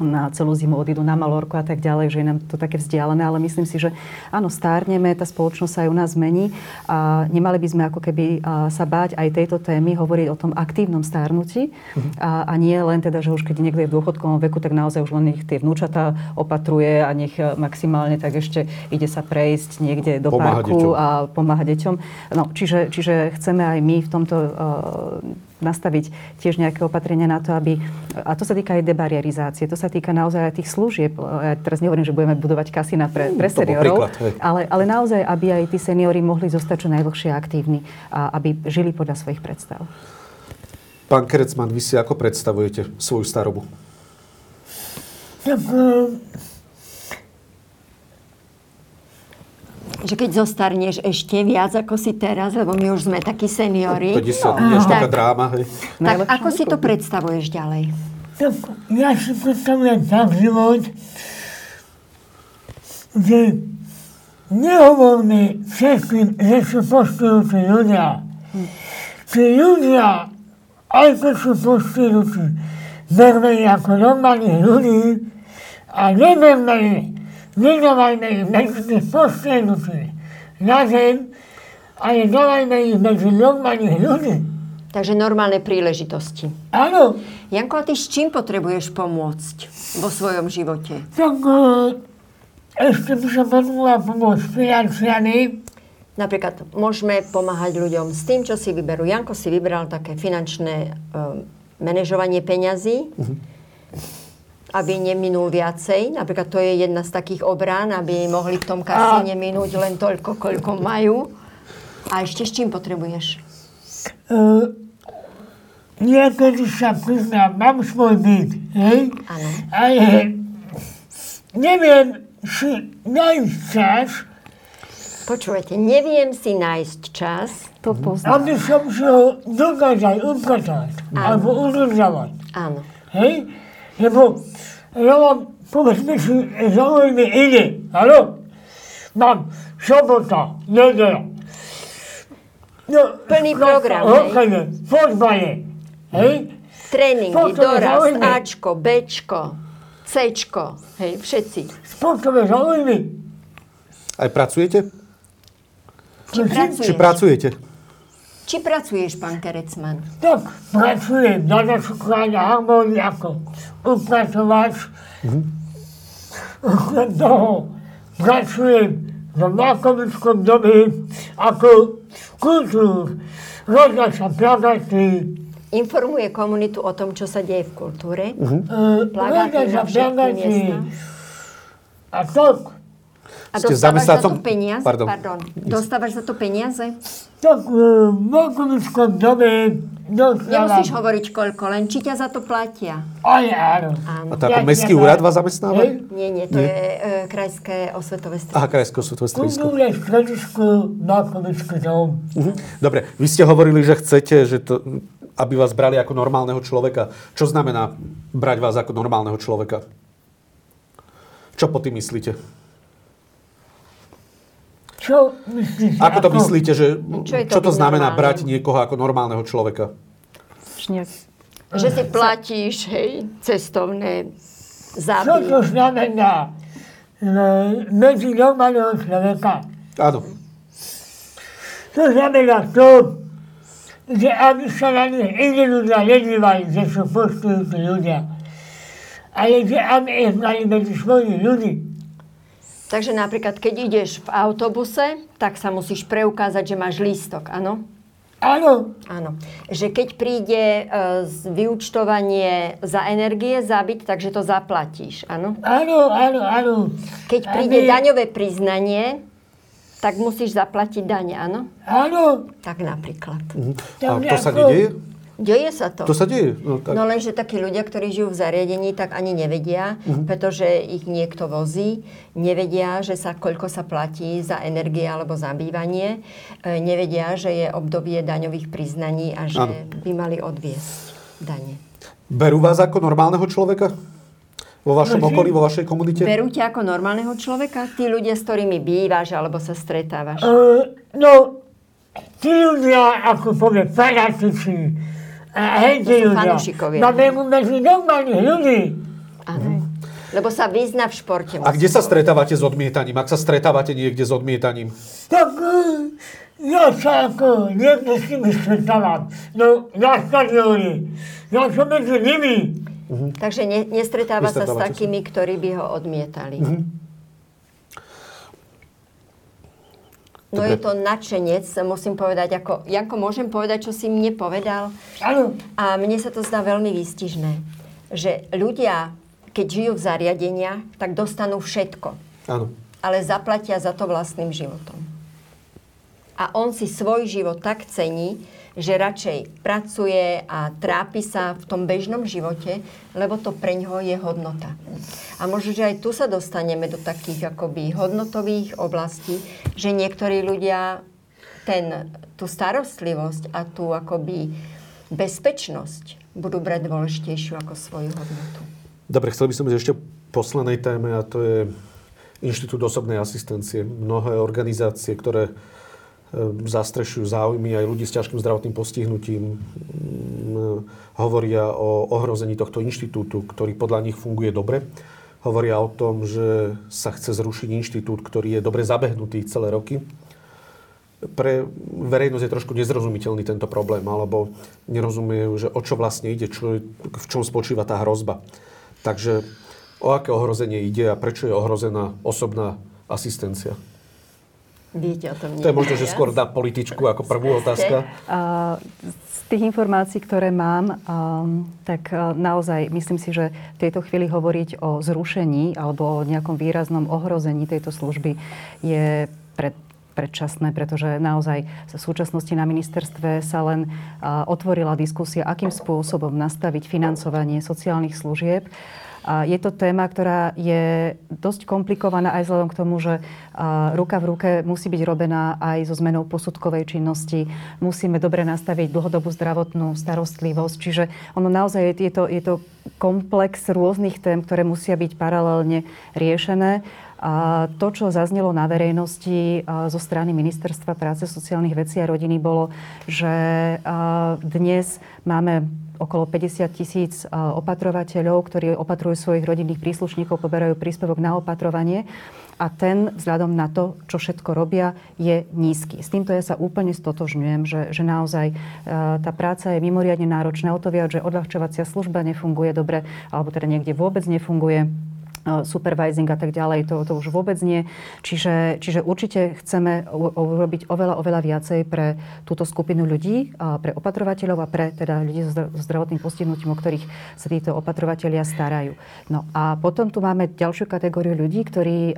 na celú zimu odídu na Malorku a tak ďalej, že je nám to také vzdialené, ale myslím si, že áno, stárneme, tá spoločnosť sa aj u nás zmení a nemali by sme ako keby sa báť aj tejto témy, hovoriť o tom aktívnom stárnutí uh-huh. a, a nie len teda, že už keď niekto je v dôchodkovom veku, tak naozaj už len nech tie vnúčatá opatruje a nech e, maximálne tak ešte ide sa prejsť niekde do pomáha parku deťom. a pomáha deťom. No, čiže, čiže chceme aj my v tomto uh, nastaviť tiež nejaké opatrenia na to, aby... A to sa týka aj debarierizácie, to sa týka naozaj aj tých služieb. Ja teraz nehovorím, že budeme budovať kasína pre, pre seniorov, ale, ale naozaj, aby aj tí seniori mohli zostať čo najdlhšie aktívni a aby žili podľa svojich predstav.
Pán Kerecman, vy si ako predstavujete svoju starobu?
Tak,
že keď zostarneš ešte viac ako si teraz, lebo my už sme takí seniori.
To sa no. taká dráma. Hej.
Tak ako si to predstavuješ ďalej?
Tak ja si predstavujem tak život, že nehovorme všetkým, že sú postujúci ľudia. Tí ľudia, aj keď sú postujúci, berme ich ako normálnych ľudí a neberme ich nedávajme ich medzi tých postihnutých na zem, ale dávajme ich medzi normálnych ľudí.
Takže normálne príležitosti.
Áno.
Janko, a ty s čím potrebuješ pomôcť vo svojom živote?
Tak ešte by som potrebovala pomôcť financiami.
Napríklad môžeme pomáhať ľuďom s tým, čo si vyberú. Janko si vybral také finančné um, manažovanie peňazí. Uh-huh aby neminul viacej. Napríklad to je jedna z takých obrán, aby mohli v tom kasíne minúť len toľko, koľko majú. A ešte s čím potrebuješ?
Uh, niekedy sa priznám, mám svoj byt, hej?
Áno.
Ale neviem si nájsť čas.
Počúvajte, neviem si nájsť čas.
To poznám.
Aby som si ho dokázal upratať. Alebo udržavať.
Áno.
Hej? Lebo ja mám, povedzme si, zaujímavý ide. Áno? Mám sobota, nedela.
No, Plný program,
hej? fotbale, hej?
Tréningy, dorast, Ačko, Bčko, Cčko, hej, všetci.
Sportové záujmy.
Aj pracujete?
Či?
Či pracujete?
Či pracuješ, pán Kerecman?
Tak pracujem na našukovaní harmonii ako upratovač. Okrem toho pracujem v Mákovickom dome ako kultúr. Roznášam plakaty,
Informuje komunitu o tom, čo sa deje v kultúre.
uh,
Plagáty na všetky miesta.
A tak,
A
Ste
dostávaš za to peniaze?
Pardon.
Pardon. Dostávaš za to peniaze?
tak v Mákovickom dome dostávam...
Nemusíš hovoriť koľko, len či ťa za to platia.
Aj áno.
Áno.
A to ako mestský úrad vás zamestnáva?
Nie, nie, to je e, krajské osvetové
Aha,
stredisko.
krajské osvetové stredisko.
Kultúrne stredisko Mákovický dom.
Mhm. Dobre, vy ste hovorili, že chcete, že to, aby vás brali ako normálneho človeka. Čo znamená brať vás ako normálneho človeka? Čo po tým myslíte?
Čo myslíte?
Ako to myslíte, že
Čo je to
čo to znamená
normálnym?
brať niekoho ako normálneho človeka?
Že si platíš, hej, cestovné
Čo
záby.
to znamená medzi normálneho človeka?
Áno.
To znamená to, že aby sa na nich iní ľudia nedívali, že sú postujúci ľudia, ale že aby ich mali medzi svojimi ľudí.
Takže napríklad, keď ideš v autobuse, tak sa musíš preukázať, že máš lístok, áno?
Áno,
Áno. Že keď príde e, vyučtovanie za energie zabiť, takže to zaplatíš, áno?
áno, áno, áno.
Keď príde
Aby-
daňové priznanie, tak musíš zaplatiť dane, áno?
Áno,
Tak napríklad.
A
Tak
to sa nedieje?
Deje sa to.
To sa deje. No, tak.
No lenže takí ľudia, ktorí žijú v zariadení, tak ani nevedia,
Mhm.
pretože ich niekto vozí, nevedia, že sa koľko sa platí za energie alebo za bývanie, e, nevedia, že je obdobie daňových priznaní a že
Áno.
by mali odviesť dane.
Berú vás ako normálneho človeka? Vo vašom okolí, vo vašej komunite?
Berú ťa ako normálneho človeka? Tí ľudia, s ktorými bývaš alebo sa stretávaš?
e, no, tí ľudia, ako povie, fanatici, a hej, tí
To sú
ľudia, máme medzi normálnych ľudí.
Áno. Lebo sa vyzna v športe.
A kde sa stretávate s odmietaním? Ak sa stretávate niekde s odmietaním?
Tak e, ja sa ako niekde s nimi stretávam. No, na stadióne. Ja som medzi nimi.
Takže ne, nestretáva sa s
Nestretávate sa.
takými, ktorí by ho odmietali. No
Dobre.
je to nadšenec, musím povedať, ako, Janko, môžem povedať, čo si mne povedal?
Áno,
A mne sa to zdá veľmi výstižné, že ľudia, keď žijú v zariadeniach, tak dostanú všetko,
Áno.
ale zaplatia za to vlastným životom. A on si svoj život tak cení, že radšej pracuje a trápi sa v tom bežnom živote, lebo to pre ňoho je hodnota. A možno, že aj tu sa dostaneme do takých akoby hodnotových oblastí, že niektorí ľudia ten, tú starostlivosť a tú akoby bezpečnosť budú brať dôležitejšiu ako svoju hodnotu.
Dobre, chcel by som ísť ešte poslednej téme a to je Inštitút osobnej asistencie. Mnohé organizácie, ktoré zastrešujú záujmy aj ľudí s ťažkým zdravotným postihnutím, mm, hovoria o ohrození tohto inštitútu, ktorý podľa nich funguje dobre. Hovoria o tom, že sa chce zrušiť inštitút, ktorý je dobre zabehnutý celé roky. Pre verejnosť je trošku nezrozumiteľný tento problém, alebo nerozumejú, že o čo vlastne ide, čo, v čom spočíva tá hrozba. Takže o aké ohrozenie ide a prečo je ohrozená osobná asistencia?
Viete o tom
To je možno, že skôr na političku ako prvú otázka.
Z tých informácií, ktoré mám, um, tak uh, naozaj myslím si, že v tejto chvíli hovoriť o zrušení alebo o nejakom výraznom ohrození tejto služby je pred, predčasné, pretože naozaj v súčasnosti na ministerstve sa len uh, otvorila diskusia, akým spôsobom nastaviť financovanie sociálnych služieb. A je to téma, ktorá je dosť komplikovaná aj vzhľadom k tomu, že ruka v ruke musí byť robená aj so zmenou posudkovej činnosti. Musíme dobre nastaviť dlhodobú zdravotnú starostlivosť. Čiže ono naozaj je, to, je to komplex rôznych tém, ktoré musia byť paralelne riešené. A to, čo zaznelo na verejnosti zo strany Ministerstva práce, sociálnych vecí a rodiny, bolo, že dnes máme okolo 50 tisíc opatrovateľov, ktorí opatrujú svojich rodinných príslušníkov, poberajú príspevok na opatrovanie a ten vzhľadom na to, čo všetko robia, je nízky. S týmto ja sa úplne stotožňujem, že, že naozaj tá práca je mimoriadne náročná. O to viac, že odľahčovacia služba nefunguje dobre, alebo teda niekde vôbec nefunguje E, supervising a tak ďalej, to, to už vôbec nie. Čiže, čiže určite chceme urobiť oveľa, oveľa viacej pre túto skupinu ľudí, a pre opatrovateľov a pre teda ľudí so zdravotným postihnutím, o ktorých sa títo opatrovateľia starajú. No a potom tu máme ďalšiu kategóriu ľudí, ktorí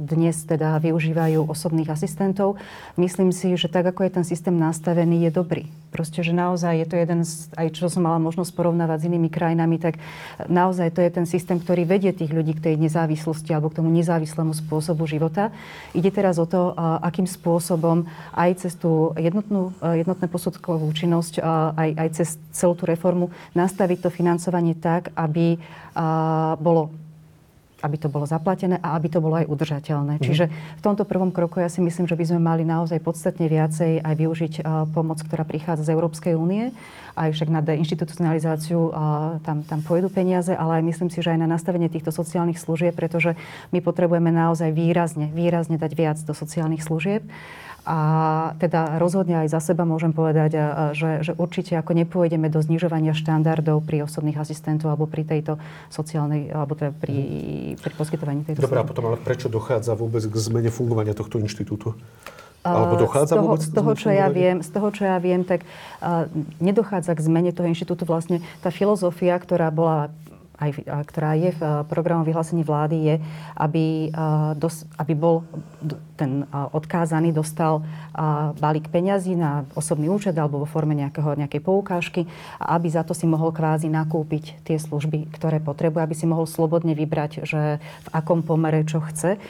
dnes teda využívajú osobných asistentov. Myslím si, že tak, ako je ten systém nastavený, je dobrý. Proste, že naozaj je to jeden z, aj čo som mala možnosť porovnávať s inými krajinami, tak naozaj to je ten systém, ktorý vedie tých ľudí tej nezávislosti alebo k tomu nezávislému spôsobu života. Ide teraz o to, akým spôsobom aj cez tú jednotnú, jednotné posudkovú činnosť, aj, aj cez celú tú reformu nastaviť to financovanie tak, aby bolo aby to bolo zaplatené a aby to bolo aj udržateľné. Mm. Čiže v tomto prvom kroku ja si myslím, že by sme mali naozaj podstatne viacej aj využiť pomoc, ktorá prichádza z Európskej únie. Aj však na deinstitucionalizáciu tam, tam pôjdu peniaze, ale aj myslím si, že aj na nastavenie týchto sociálnych služieb, pretože my potrebujeme naozaj výrazne, výrazne dať viac do sociálnych služieb. A teda rozhodne aj za seba môžem povedať, že, že určite ako nepôjdeme do znižovania štandardov pri osobných asistentov alebo pri tejto sociálnej, alebo teda pri, pri poskytovaní tejto
Dobre, a potom ale prečo dochádza vôbec k zmene fungovania tohto inštitútu? Alebo dochádza
z toho,
vôbec
z toho, čo ja viem, z toho, čo ja viem, tak uh, nedochádza k zmene toho inštitútu. Vlastne tá filozofia, ktorá bola aj, ktorá je v programu vyhlásení vlády, je, aby, dos, aby bol ten odkázaný dostal balík peňazí na osobný účet alebo vo forme nejakého, nejakej poukážky a aby za to si mohol kvázi nakúpiť tie služby, ktoré potrebuje, aby si mohol slobodne vybrať, že v akom pomere čo chce.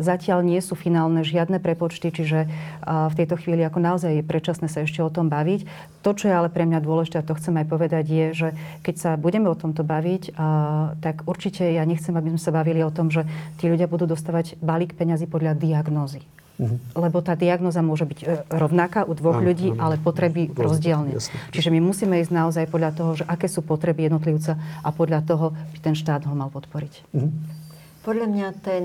Zatiaľ nie sú finálne žiadne prepočty, čiže v tejto chvíli ako naozaj je predčasné sa ešte o tom baviť. To, čo je ale pre mňa dôležité, a to chcem aj povedať, je, že keď sa budeme o tomto baviť, tak určite ja nechcem, aby sme sa bavili o tom, že tí ľudia budú dostávať balík peňazí podľa diagnózy. Uh-huh. Lebo tá diagnoza môže byť e, rovnaká u dvoch áno, ľudí, áno. ale potreby Rozdiel, rozdielne. Jasne. Čiže my musíme ísť naozaj podľa toho, že aké sú potreby jednotlivca a podľa toho by ten štát ho mal podporiť. Uh-huh.
Podľa mňa ten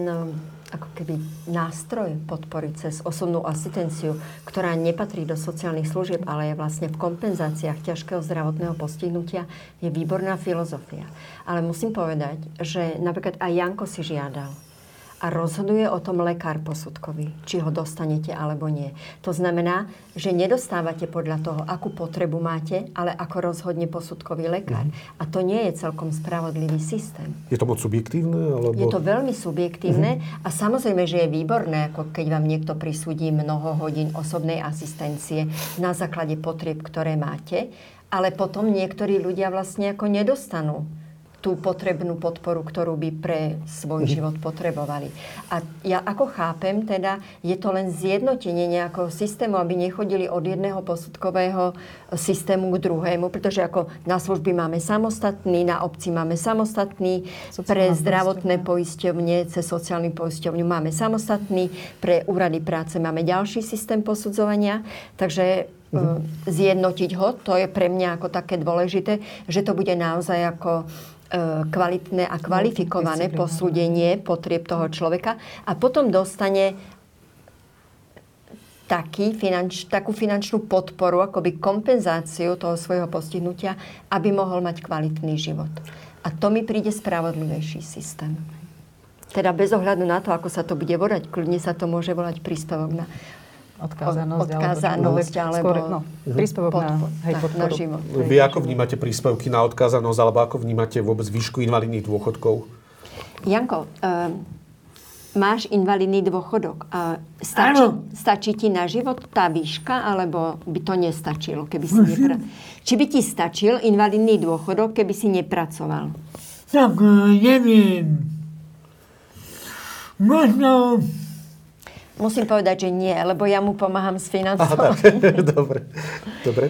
ako keby nástroj podpory cez osobnú asistenciu, ktorá nepatrí do sociálnych služieb, ale je vlastne v kompenzáciách ťažkého zdravotného postihnutia, je výborná filozofia. Ale musím povedať, že napríklad aj Janko si žiadal a rozhoduje o tom lekár posudkový, či ho dostanete alebo nie. To znamená, že nedostávate podľa toho, akú potrebu máte, ale ako rozhodne posudkový lekár. Mm. A to nie je celkom spravodlivý systém.
Je to moc subjektívne? Alebo...
Je to veľmi subjektívne mm. a samozrejme, že je výborné, ako keď vám niekto prisúdi mnoho hodín osobnej asistencie na základe potrieb, ktoré máte, ale potom niektorí ľudia vlastne ako nedostanú tú potrebnú podporu, ktorú by pre svoj mhm. život potrebovali. A ja ako chápem, teda je to len zjednotenie nejakého systému, aby nechodili od jedného posudkového systému k druhému, pretože ako na služby máme samostatný, na obci máme samostatný, Sociálna pre zdravotné poisťovne, cez sociálny poisťovňu máme samostatný, pre úrady práce máme ďalší systém posudzovania. Takže mm-hmm. zjednotiť ho, to je pre mňa ako také dôležité, že to bude naozaj ako E, kvalitné a kvalifikované posúdenie potrieb toho človeka a potom dostane taký finanč, takú finančnú podporu, akoby kompenzáciu toho svojho postihnutia, aby mohol mať kvalitný život. A to mi príde spravodlivejší systém. Teda bez ohľadu na to, ako sa to bude volať, kľudne sa to môže volať príspevok na
odkázanosť,
odkázanosť alebo, alebo skôr, no,
mhm. príspevok na, hej,
na život.
Vy ako vnímate príspevky na odkázanosť alebo ako vnímate vôbec výšku invalidných dôchodkov?
Janko, uh, máš invalidný dôchodok. Uh, stačí, stačí ti na život tá výška, alebo by to nestačilo, keby si nepra... Či by ti stačil invalidný dôchodok, keby si nepracoval?
Tak, uh, neviem. Možno
Musím povedať, že nie, lebo ja mu pomáham s financovaním.
Dobre. Dobre.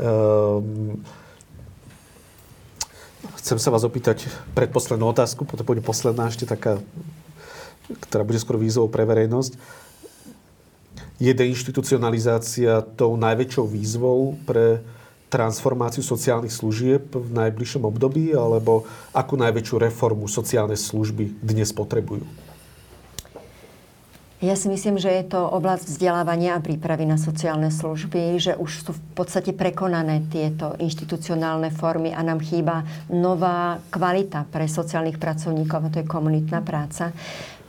Um, chcem sa vás opýtať predposlednú otázku, potom bude posledná ešte taká, ktorá bude skôr výzvou pre verejnosť. Je deinstitucionalizácia tou najväčšou výzvou pre transformáciu sociálnych služieb v najbližšom období, alebo akú najväčšiu reformu sociálne služby dnes potrebujú?
Ja si myslím, že je to oblasť vzdelávania a prípravy na sociálne služby, že už sú v podstate prekonané tieto inštitucionálne formy a nám chýba nová kvalita pre sociálnych pracovníkov a to je komunitná práca.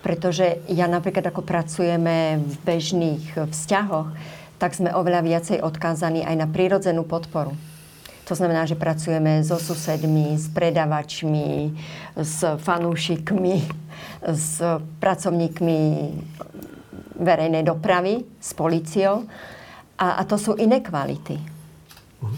Pretože ja napríklad ako pracujeme v bežných vzťahoch, tak sme oveľa viacej odkázaní aj na prírodzenú podporu. To znamená, že pracujeme so susedmi, s predavačmi, s fanúšikmi, s pracovníkmi verejnej dopravy, s policiou. A, a to sú iné kvality,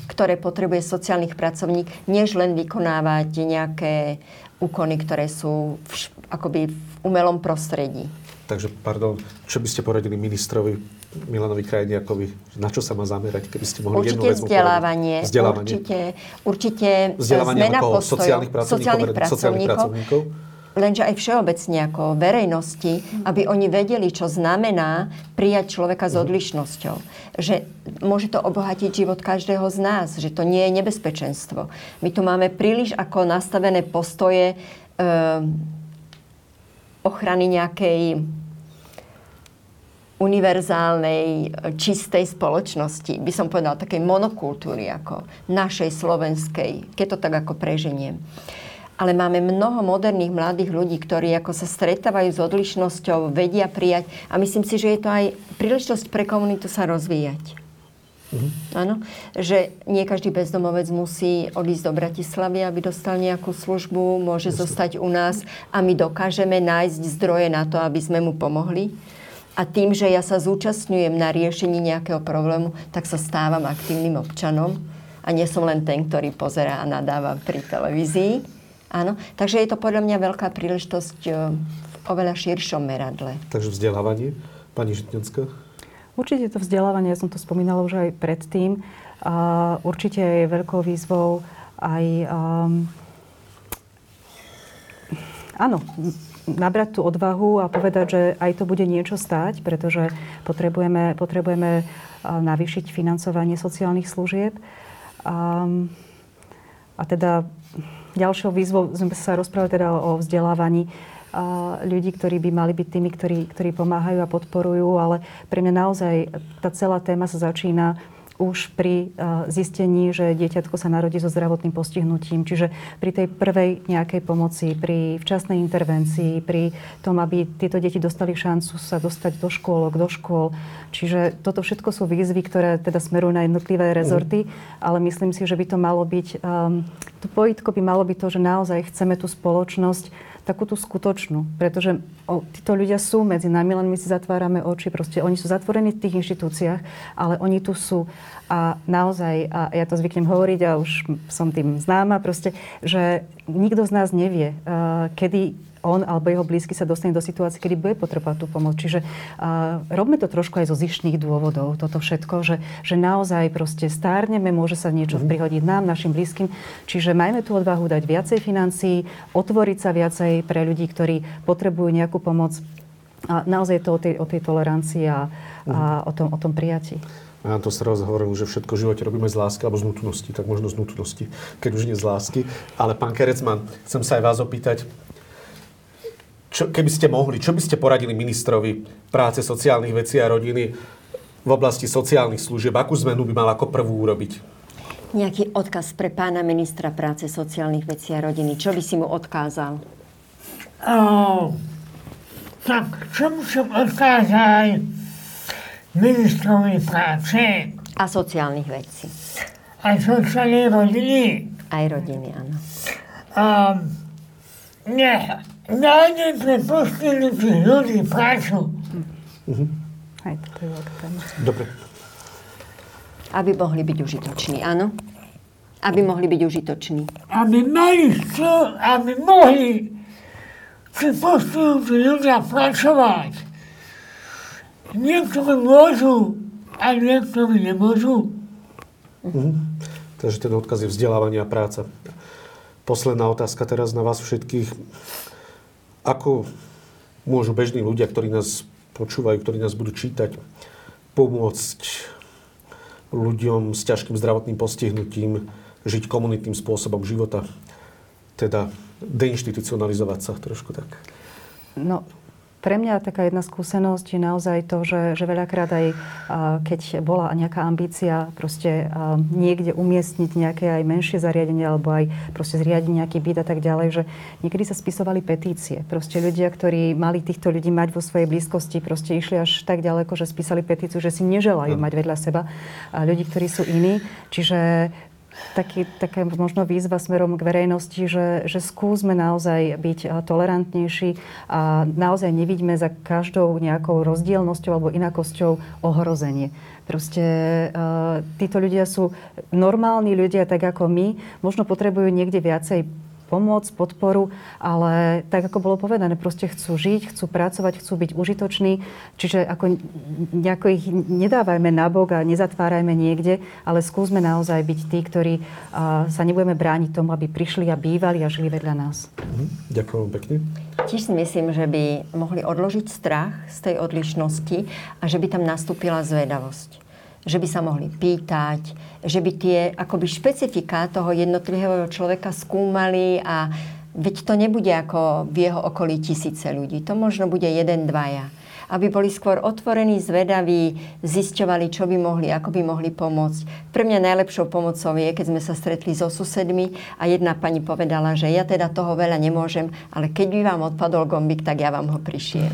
ktoré potrebuje sociálnych pracovník, než len vykonávať nejaké úkony, ktoré sú v, akoby v umelom prostredí.
Takže, pardon, čo by ste poradili ministrovi Milanovi Krajniakovi? Na čo sa má zamerať, keby ste mohli
určite
jednu vec
vzdelávanie, vzdelávanie. Určite, určite
vzdelávanie
zmena
postojov sociálnych pracovníkov, sociálnych pracovníkov, sociálnych pracovníkov
lenže aj všeobecne ako verejnosti, aby oni vedeli, čo znamená prijať človeka s mhm. odlišnosťou. Že môže to obohatiť život každého z nás, že to nie je nebezpečenstvo. My tu máme príliš ako nastavené postoje e, ochrany nejakej univerzálnej, čistej spoločnosti, by som povedala, takej monokultúry, ako našej slovenskej, keď to tak ako preženiem. Ale máme mnoho moderných mladých ľudí, ktorí ako sa stretávajú s odlišnosťou, vedia prijať a myslím si, že je to aj príležitosť pre komunitu sa rozvíjať. Mm-hmm. Áno, že nie každý bezdomovec musí odísť do Bratislavy, aby dostal nejakú službu, môže Jasne. zostať u nás a my dokážeme nájsť zdroje na to, aby sme mu pomohli. A tým, že ja sa zúčastňujem na riešení nejakého problému, tak sa stávam aktívnym občanom a nie som len ten, ktorý pozerá a nadáva pri televízii. Áno, takže je to podľa mňa veľká príležitosť e, v oveľa širšom meradle.
Takže vzdelávanie, pani Žitňanská?
Určite to vzdelávanie, ja som to spomínala už aj predtým. A určite je veľkou výzvou aj... Um, áno, nabrať tú odvahu a povedať, že aj to bude niečo stáť, pretože potrebujeme, potrebujeme navýšiť financovanie sociálnych služieb. Um, a teda ďalšou výzvou sme sa rozprávali teda o vzdelávaní ľudí, ktorí by mali byť tými, ktorí, ktorí pomáhajú a podporujú, ale pre mňa naozaj tá celá téma sa začína už pri zistení, že dieťatko sa narodí so zdravotným postihnutím. Čiže pri tej prvej nejakej pomoci, pri včasnej intervencii, pri tom, aby tieto deti dostali šancu sa dostať do škôlok, do škôl. Čiže toto všetko sú výzvy, ktoré teda smerujú na jednotlivé rezorty, ale myslím si, že by to malo byť, um, to pojitko by malo byť to, že naozaj chceme tú spoločnosť takú tú skutočnú. Pretože o, títo ľudia sú medzi nami, len my si zatvárame oči. Proste oni sú zatvorení v tých inštitúciách, ale oni tu sú. A naozaj, a ja to zvyknem hovoriť a už som tým známa, proste, že nikto z nás nevie, kedy on alebo jeho blízky sa dostane do situácie, kedy bude potrebovať tú pomoc. Čiže uh, robme to trošku aj zo zištných dôvodov, toto všetko, že, že naozaj proste stárneme, môže sa niečo mm-hmm. prihodiť nám, našim blízkym. Čiže majme tú odvahu dať viacej financií, otvoriť sa viacej pre ľudí, ktorí potrebujú nejakú pomoc. A naozaj je to o tej, o tej tolerancii a, mm-hmm. a mhm. o, tom, o tom prijatí.
Ja to sa raz hovorím, že všetko v živote robíme z lásky alebo z nutnosti, tak možno z nutnosti, keď už nie z lásky. Ale pán Kerecman, chcem sa aj vás opýtať, čo, keby ste mohli, čo by ste poradili ministrovi práce, sociálnych vecí a rodiny v oblasti sociálnych služieb? Akú zmenu by mal ako prvú urobiť?
Nejaký odkaz pre pána ministra práce, sociálnych vecí a rodiny. Čo by si mu odkázal?
Oh, tak čo by som odkázal ministrovi práce?
A sociálnych vecí.
A sociálnej rodiny?
Aj rodiny, áno.
Um, nech nájde pre postihnutých ľudí prácu.
Mhm. Aj to je veľká téma.
Dobre.
Aby mohli byť užitoční, áno? Aby mohli byť užitoční.
Aby mali čo, aby mohli si postihnutí ľudia pracovať. Niektorí môžu a niektorí nemôžu.
Mhm. Takže ten odkaz je vzdelávanie a práca. Posledná otázka teraz na vás všetkých ako môžu bežní ľudia, ktorí nás počúvajú, ktorí nás budú čítať, pomôcť ľuďom s ťažkým zdravotným postihnutím žiť komunitným spôsobom života. Teda deinstitucionalizovať sa trošku tak.
No, pre mňa taká jedna skúsenosť je naozaj to, že, že veľakrát aj keď bola nejaká ambícia proste niekde umiestniť nejaké aj menšie zariadenie alebo aj proste zriadiť nejaký byt a tak ďalej, že niekedy sa spisovali petície. Proste ľudia, ktorí mali týchto ľudí mať vo svojej blízkosti, proste išli až tak ďaleko, že spísali petíciu, že si neželajú mať vedľa seba ľudí, ktorí sú iní. Čiže taký, taká možno výzva smerom k verejnosti, že, že skúsme naozaj byť tolerantnejší a naozaj nevidíme za každou nejakou rozdielnosťou alebo inakosťou ohrozenie. Proste uh, títo ľudia sú normálni ľudia, tak ako my. Možno potrebujú niekde viacej pomoc, podporu, ale tak ako bolo povedané, proste chcú žiť, chcú pracovať, chcú byť užitoční, čiže ako nejako ich nedávajme nabok a nezatvárajme niekde, ale skúsme naozaj byť tí, ktorí sa nebudeme brániť tomu, aby prišli a bývali a žili vedľa nás.
Mhm. Ďakujem pekne.
Tiež si myslím, že by mohli odložiť strach z tej odlišnosti a že by tam nastúpila zvedavosť že by sa mohli pýtať, že by tie akoby špecifika toho jednotlivého človeka skúmali a veď to nebude ako v jeho okolí tisíce ľudí. To možno bude jeden, dvaja. Aby boli skôr otvorení, zvedaví, zisťovali, čo by mohli, ako by mohli pomôcť. Pre mňa najlepšou pomocou je, keď sme sa stretli so susedmi a jedna pani povedala, že ja teda toho veľa nemôžem, ale keď by vám odpadol gombik, tak ja vám ho prišiem.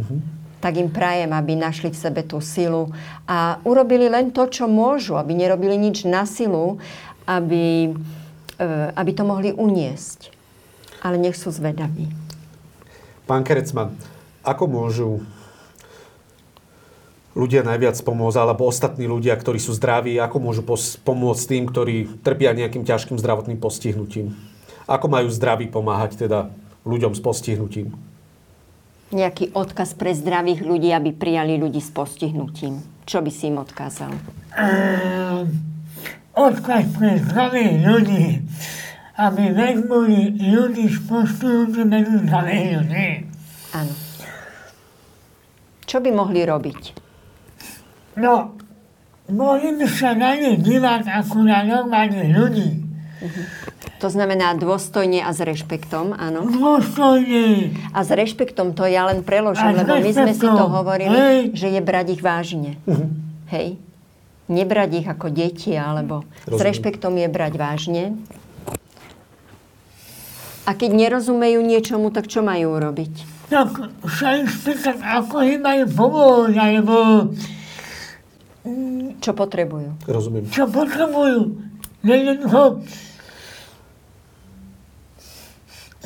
Mm-hmm tak im prajem, aby našli v sebe tú silu a urobili len to, čo môžu, aby nerobili nič na silu, aby, e, aby to mohli uniesť. Ale nech sú zvedaví.
Pán Kerecman, ako môžu ľudia najviac pomôcť, alebo ostatní ľudia, ktorí sú zdraví, ako môžu pomôcť tým, ktorí trpia nejakým ťažkým zdravotným postihnutím? Ako majú zdraví pomáhať teda ľuďom s postihnutím?
Nejaký odkaz pre zdravých ľudí, aby prijali ľudí s postihnutím? Čo by si im odkázal?
Uh, odkaz pre zdravých ľudí, aby vezmuli ľudí s postihnutím medzi zdravých ľudí.
Áno. Čo by mohli robiť?
No, mohli by sa na nich dívať ako na normálnych ľudí. Uh-huh.
To znamená dôstojne a s rešpektom, áno?
Dôstojne.
A s rešpektom to ja len preložím, lebo my sme si to hovorili, Hej. že je brať ich vážne. Uh-huh. Hej? Nebrať ich ako deti, alebo Rozumiem. s rešpektom je brať vážne. A keď nerozumejú niečomu, tak čo majú robiť?
Tak sa ich spýtať, ako im majú pomôcť, alebo...
Čo potrebujú?
Rozumiem.
Čo potrebujú? Jednoducho,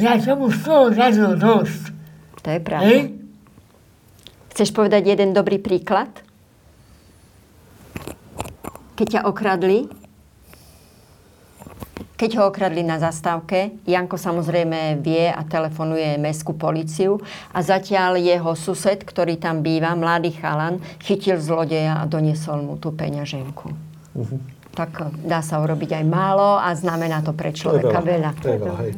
ja som už toho zažil dosť.
To je pravda. Hej? Chceš povedať jeden dobrý príklad? Keď ťa okradli, keď ho okradli na zastávke, Janko samozrejme vie a telefonuje mestskú policiu a zatiaľ jeho sused, ktorý tam býva, mladý chalan, chytil zlodeja a doniesol mu tú peňaženku. Uh-huh. Tak dá sa urobiť aj málo a znamená to pre človeka to veľa. veľa.
To je veľa, hej.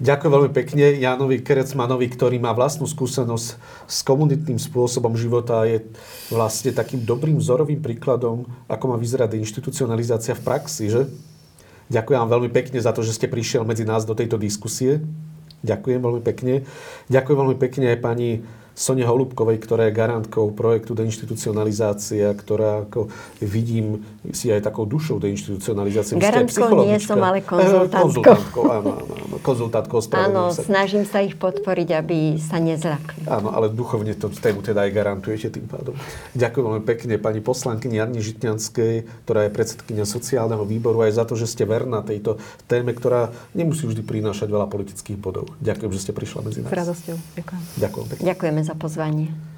Ďakujem veľmi pekne Jánovi Kerecmanovi, ktorý má vlastnú skúsenosť s komunitným spôsobom života a je vlastne takým dobrým vzorovým príkladom, ako má vyzerať inštitucionalizácia v praxi, že? Ďakujem vám veľmi pekne za to, že ste prišiel medzi nás do tejto diskusie. Ďakujem veľmi pekne. Ďakujem veľmi pekne aj pani Sone Holubkovej, ktorá je garantkou projektu deinstitucionalizácia, ktorá ako vidím si aj takou dušou deinstitucionalizácie.
Garantkou nie som, ale konzultantkou. Konzultantkou,
áno, áno, áno. Konzultantkou
Áno, sa. snažím sa ich podporiť, aby sa nezlakli.
Áno, ale duchovne to tému teda aj garantujete tým pádom. Ďakujem veľmi pekne pani poslankyni Jarni Žitňanskej, ktorá je predsedkynia sociálneho výboru, aj za to, že ste verná tejto téme, ktorá nemusí vždy prinášať veľa politických bodov. Ďakujem, že ste prišla medzi nás.
S radosťou. Ďakujem.
Ďakujem pekne.
Ďakujeme za pozvanie.